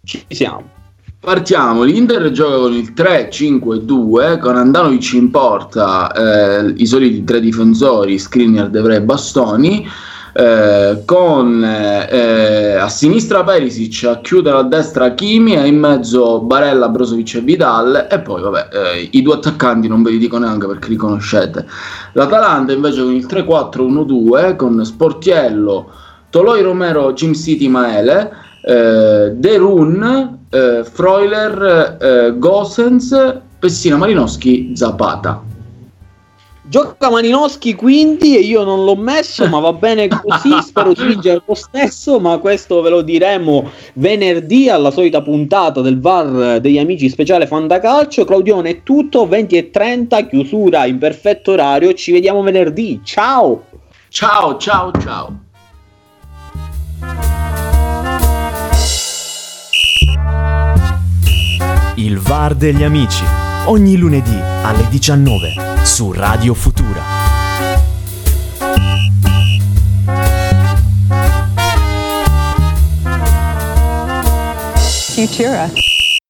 ci siamo. Partiamo, l'Inter gioca con il 3-5-2 con Andanovic in porta, eh, i soliti tre difensori, Skriniar, Devre e Bastoni, eh, con eh, a sinistra Perisic, a chiudere a destra Kimi e in mezzo Barella, Brozovic e Vidal e poi vabbè eh, i due attaccanti non ve li dico neanche perché li conoscete. L'Atalanta invece con il 3-4-1-2 con Sportiello, Toloi Romero, Jim City Maele, eh, Derun, eh, Freuler, eh, Gosens, Pessina Malinowski, Zapata. Gioca Malinowski quindi e io non l'ho messo, ma va bene così, *laughs* spero di vincere lo stesso, ma questo ve lo diremo venerdì alla solita puntata del VAR degli amici speciale Fantacalcio. Claudione è tutto, 20 e 30, chiusura in perfetto orario, ci vediamo venerdì, ciao! Ciao, ciao, ciao! Il VAR degli amici, ogni lunedì alle 19 su Radio Futura. Futura.